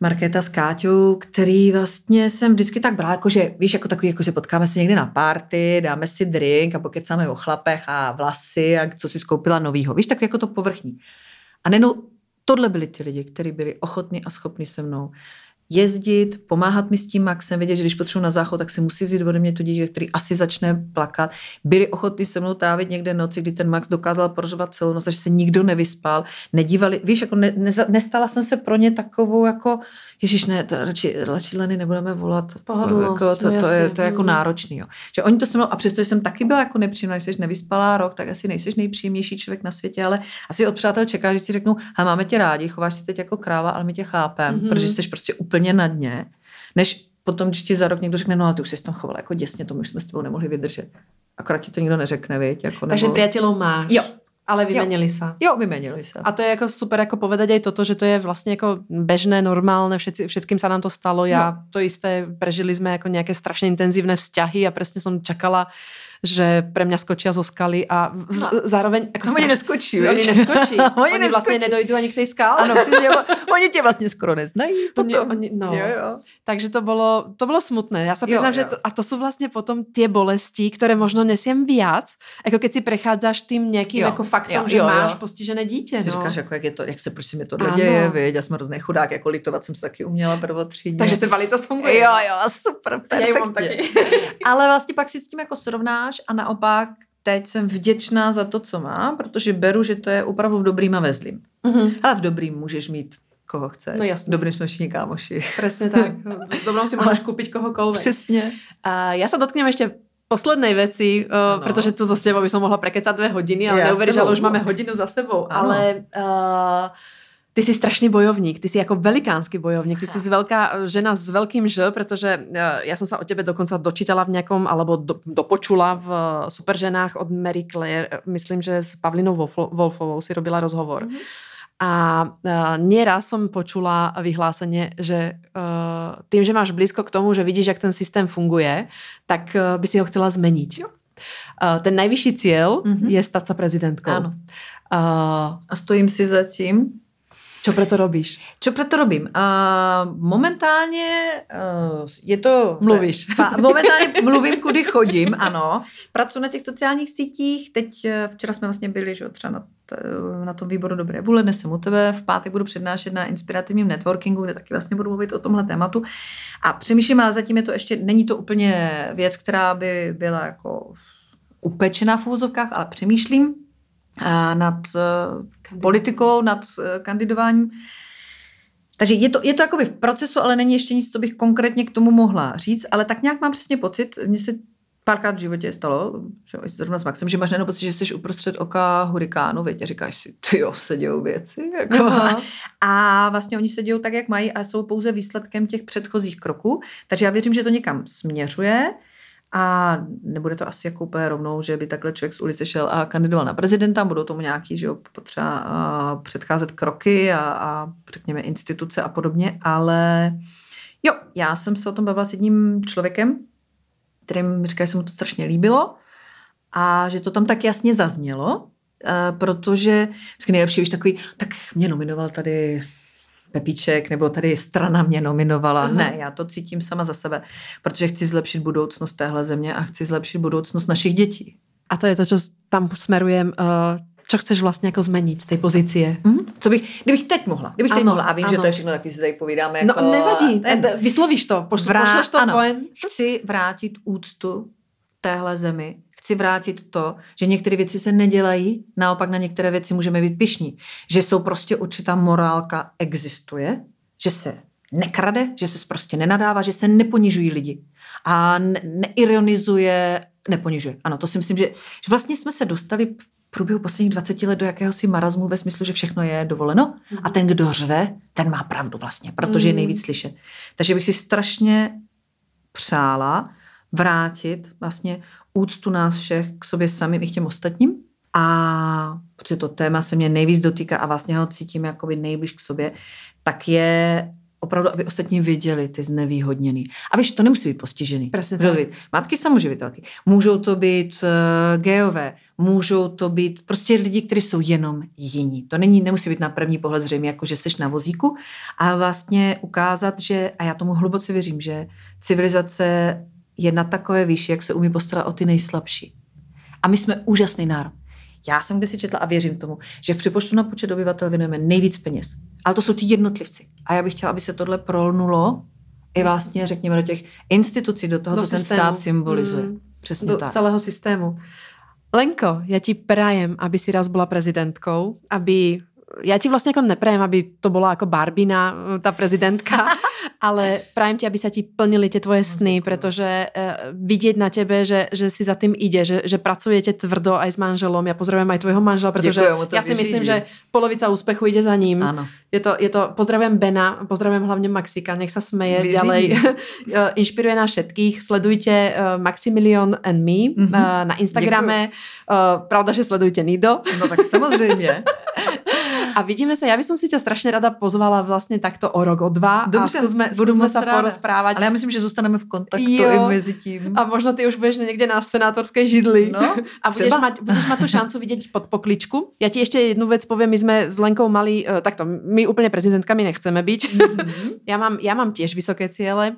Markéta s Káťou, který vlastně jsem vždycky tak brala, jakože, víš, jako takový, jako, že potkáme se někde na party, dáme si drink a pokecáme o chlapech a vlasy a co si skoupila novýho. Víš, tak jako to povrchní. A nenou, tohle byli ty lidi, kteří byli ochotní a schopni se mnou jezdit, pomáhat mi s tím Maxem, vědět, že když potřebuji na záchod, tak si musí vzít ode mě to dítě, který asi začne plakat. Byli ochotní se mnou trávit někde noci, kdy ten Max dokázal prožovat celou noc, že se nikdo nevyspal, nedívali, víš, jako ne, ne, nestala jsem se pro ně takovou jako Ježíš, ne, to radši, radši Leny nebudeme volat. Pohodlnost, jako, to, to, je, to je jako mm. náročný. Jo. Že oni to se mnou, a přesto jsem taky byla jako nepříjemná, když jsi nevyspalá rok, tak asi nejsi nejpříjemnější člověk na světě, ale asi od přátel čeká, že ti řeknou, a máme tě rádi, chováš se teď jako kráva, ale my tě chápem, mm-hmm. protože jsi prostě úplně na dně. Než potom, když ti za rok někdo řekne, no a ty už jsi tam chovala jako děsně, to už jsme s tebou nemohli vydržet. Akorát ti to nikdo neřekne, viď? Jako, Takže nebo... přátelů máš. Jo, ale vymenili sa. Jo, vymenili sa. A to je jako super jako povedať aj toto, že to je vlastně jako bežné, normálne, všetci, všetkým sa nám to stalo. Já no. to isté, prežili sme jako nějaké strašně intenzívne vzťahy a presne som čakala že pre mňa skočia zo skaly a v, no. zároveň... Jako oni straš... neskočí, Oni neskočí. *laughs* oni, oni vlastně nedojdou ani k té skále. Ano, přesně. oni tě vlastně skoro neznají. *laughs* Oni, oni, no. jo, jo. Takže to bylo, to bylo smutné. Já se přiznám, že to, a to jsou vlastně potom tie bolesti, které možno nesiem viac, jako keď si prechádzaš tým nějakým jo, jako faktom, jo, že jo, máš jo. postižené dítě. No. Říkáš, jako, jak, je to, jak se prostě mi to děje, viď, já jsem hrozný chudák, jako litovat jsem se taky uměla prvotřídně. Takže se valitos funguje. Jo, jo, super, perfektně. *laughs* Ale vlastně pak si s tím jako srovnáš a naopak teď jsem vděčná za to, co mám, protože beru, že to je opravdu v dobrým a ve zlým. Mm-hmm. Ale v dobrým můžeš mít koho chceš. No jasně. Dobrým jsme všichni kámoši. Přesně tak. *laughs* V dobrom si můžeš koupit kohokoliv. Přesně. A já se dotknem ještě poslednej veci, protože tu so s tebou by som mohla prekecat dve hodiny, ale ja, neuveríš, že už máme hodinu za sebou. Ano. Ale uh, ty jsi strašný bojovník, ty jsi jako velikánský bojovník, ty jsi velká eh, žena s velkým Ž, protože eh, já jsem se o tebe dokonce dočítala v nějakom, alebo do, dopočula v eh, Superženách od Mary Claire, myslím, že s Pavlinou Wolfovou si robila rozhovor. Mm-hmm. A uh, nieraz som počula vyhlásenie, že uh, tým, že máš blízko k tomu, že vidíš, jak ten systém funguje, tak uh, by si ho chcela zmeniť. Uh, ten nejvyšší cíl mm-hmm. je stát se prezidentkou. Ano. Uh, a stojím si za tím. Čo preto robíš? Čo preto robím? Uh, momentálně uh, je to... Mluvíš. Fa, momentálně mluvím, kudy chodím, ano. Pracuji na těch sociálních sítích. Teď uh, včera jsme vlastně byli, že třeba na, t, na tom výboru Dobré vůle, dnes jsem u tebe. V pátek budu přednášet na inspirativním networkingu, kde taky vlastně budu mluvit o tomhle tématu. A přemýšlím, ale zatím je to ještě, není to úplně věc, která by byla jako upečená v úvozovkách, ale přemýšlím nad eh, politikou, nad eh, kandidováním. takže je to, je to jakoby v procesu, ale není ještě nic, co bych konkrétně k tomu mohla říct, ale tak nějak mám přesně pocit, mně se párkrát v životě stalo, že zrovna s Maxem, že máš najednou pocit, že jsi uprostřed oka hurikánu, větě, říkáš si, ty jo, se dějou věci. Jako. A vlastně oni se dějou tak, jak mají a jsou pouze výsledkem těch předchozích kroků. Takže já věřím, že to někam směřuje. A nebude to asi jako úplně rovnou, že by takhle člověk z ulice šel a kandidoval na prezidenta, budou tomu nějaký, že jo, potřeba předcházet kroky a, a řekněme instituce a podobně, ale jo, já jsem se o tom bavila s jedním člověkem, kterým říká, že se mu to strašně líbilo a že to tam tak jasně zaznělo, protože vždycky nejlepší, víš, takový, tak mě nominoval tady Pepíček, nebo tady strana mě nominovala. Uh-huh. Ne, já to cítím sama za sebe, protože chci zlepšit budoucnost téhle země a chci zlepšit budoucnost našich dětí. A to je to, co tam smerujem, uh, co chceš vlastně jako změnit z té pozice? Mm-hmm. Co bych, kdybych teď mohla, kdybych ano, teď mohla, a vím, ano. že to je všechno takový, si tady povídáme. No, jako, no nevadí, ten, vyslovíš to, poš, vrá, pošleš to ano, ven. Chci vrátit úctu v téhle zemi chci vrátit to, že některé věci se nedělají, naopak na některé věci můžeme být pišní. Že jsou prostě určitá morálka existuje, že se nekrade, že se prostě nenadává, že se neponižují lidi a ne- neironizuje, neponižuje. Ano, to si myslím, že, že vlastně jsme se dostali v průběhu posledních 20 let do jakéhosi marazmu ve smyslu, že všechno je dovoleno mm. a ten, kdo řve, ten má pravdu vlastně, protože mm. je nejvíc slyšet. Takže bych si strašně přála vrátit vlastně úctu nás všech k sobě samým i k těm ostatním. A protože to téma se mě nejvíc dotýká a vlastně ho cítím jakoby nejblíž k sobě, tak je opravdu, aby ostatní viděli ty znevýhodněný. A víš, to nemusí být postižený. Presně to být matky samoživitelky. Můžou to být uh, geové, můžou to být prostě lidi, kteří jsou jenom jiní. To není, nemusí být na první pohled zřejmě jako, že jsi na vozíku, a vlastně ukázat, že, a já tomu hluboce věřím, že civilizace je na takové výši, jak se umí postarat o ty nejslabší. A my jsme úžasný národ. Já jsem kde si četla a věřím tomu, že v přepočtu na počet obyvatel věnujeme nejvíc peněz. Ale to jsou ty jednotlivci. A já bych chtěla, aby se tohle prolnulo i vlastně, řekněme, do těch institucí, do toho, do co systému. ten stát symbolizuje. Mm, Přesně do tak. celého systému. Lenko, já ti prajem, aby si raz byla prezidentkou, aby já ti vlastně jako neprajem, aby to byla jako Barbina, ta prezidentka, *laughs* ale prajem ti, aby sa ti plnili tie tvoje sny, pretože uh, vidieť na tebe, že, že si za tým ide, že, že pracujete tvrdo aj s manželom. Ja pozdravujem aj tvojho manžela, pretože ja si myslím, že polovica úspechu ide za ním. Ano. Je to, je to, pozdravujem Bena, pozdravujem hlavne Maxika, nech sa smeje Věřím. ďalej. *laughs* Inšpiruje nás všetkých. Sledujte uh, Maximilion and me uh, na Instagrame. Uh, pravda, že sledujte Nido. No tak samozřejmě. *laughs* A vidíme se, já bych si tě strašně rada pozvala vlastně takto o rok, o dva. Dobře, a zkusme, budu zkusme se porozprávat. Ale já myslím, že zůstaneme v kontaktu jo. i mezi tím. A možno ty už budeš někde na senátorské židli. No, *laughs* a budeš mať, budeš mať tu šancu vidět pod pokličku. Já ti ještě jednu věc povím, my jsme s Lenkou mali, uh, takto, my úplně prezidentkami nechceme být. Mm-hmm. *laughs* já, mám, já mám tiež vysoké ciele,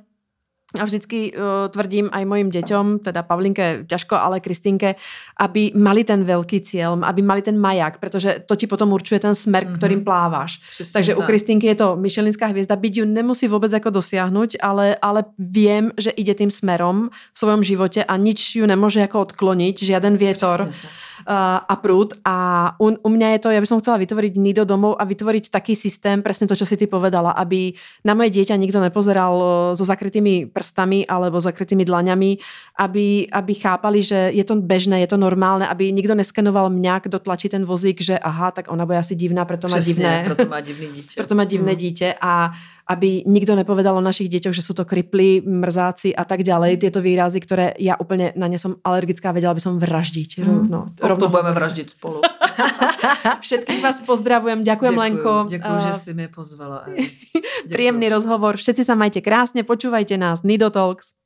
a vždycky uh, tvrdím aj mojim deťom, teda Pavlinke ťažko, ale Kristýnke, aby mali ten veľký cieľ, aby mali ten majak, pretože to ti potom určuje ten smer, mm-hmm. ktorým pláváš. Přesně Takže tak. u Kristýnky je to myšelinská hviezda, byť ju nemusí vôbec ako dosiahnuť, ale, ale viem, že ide tým smerom v svojom živote a nič ju nemôže ako odkloniť, žiaden vietor. Přesně tak a prúd a u, u mňa je to, ja by som chcela vytvoriť nido domov a vytvoriť taký systém, presne to, čo si ty povedala, aby na moje dieťa nikto nepozeral e, so zakrytými prstami alebo zakrytými dlaňami, aby, aby chápali, že je to bežné, je to normálne, aby nikto neskenoval mňa, kdo tlačí ten vozík, že aha, tak ona bude asi divná, preto má Přesně, divné. proto *laughs* má divné dítě. proto má divné dítě a aby nikto nepovedal o našich deťoch, že sú to kripli, mrzáci a tak ďalej. Tieto výrazy, ktoré ja úplne na ne som alergická, vedela by som vraždiť. Mm. No, rovno budeme vraždiť spolu. *laughs* Všetkých vás pozdravujem, ďakujem děkuju, Lenko. Ďakujem, uh, že si mi pozvala. *laughs* Príjemný rozhovor. Všetci sa majte krásne, počúvajte nás. Nido Talks.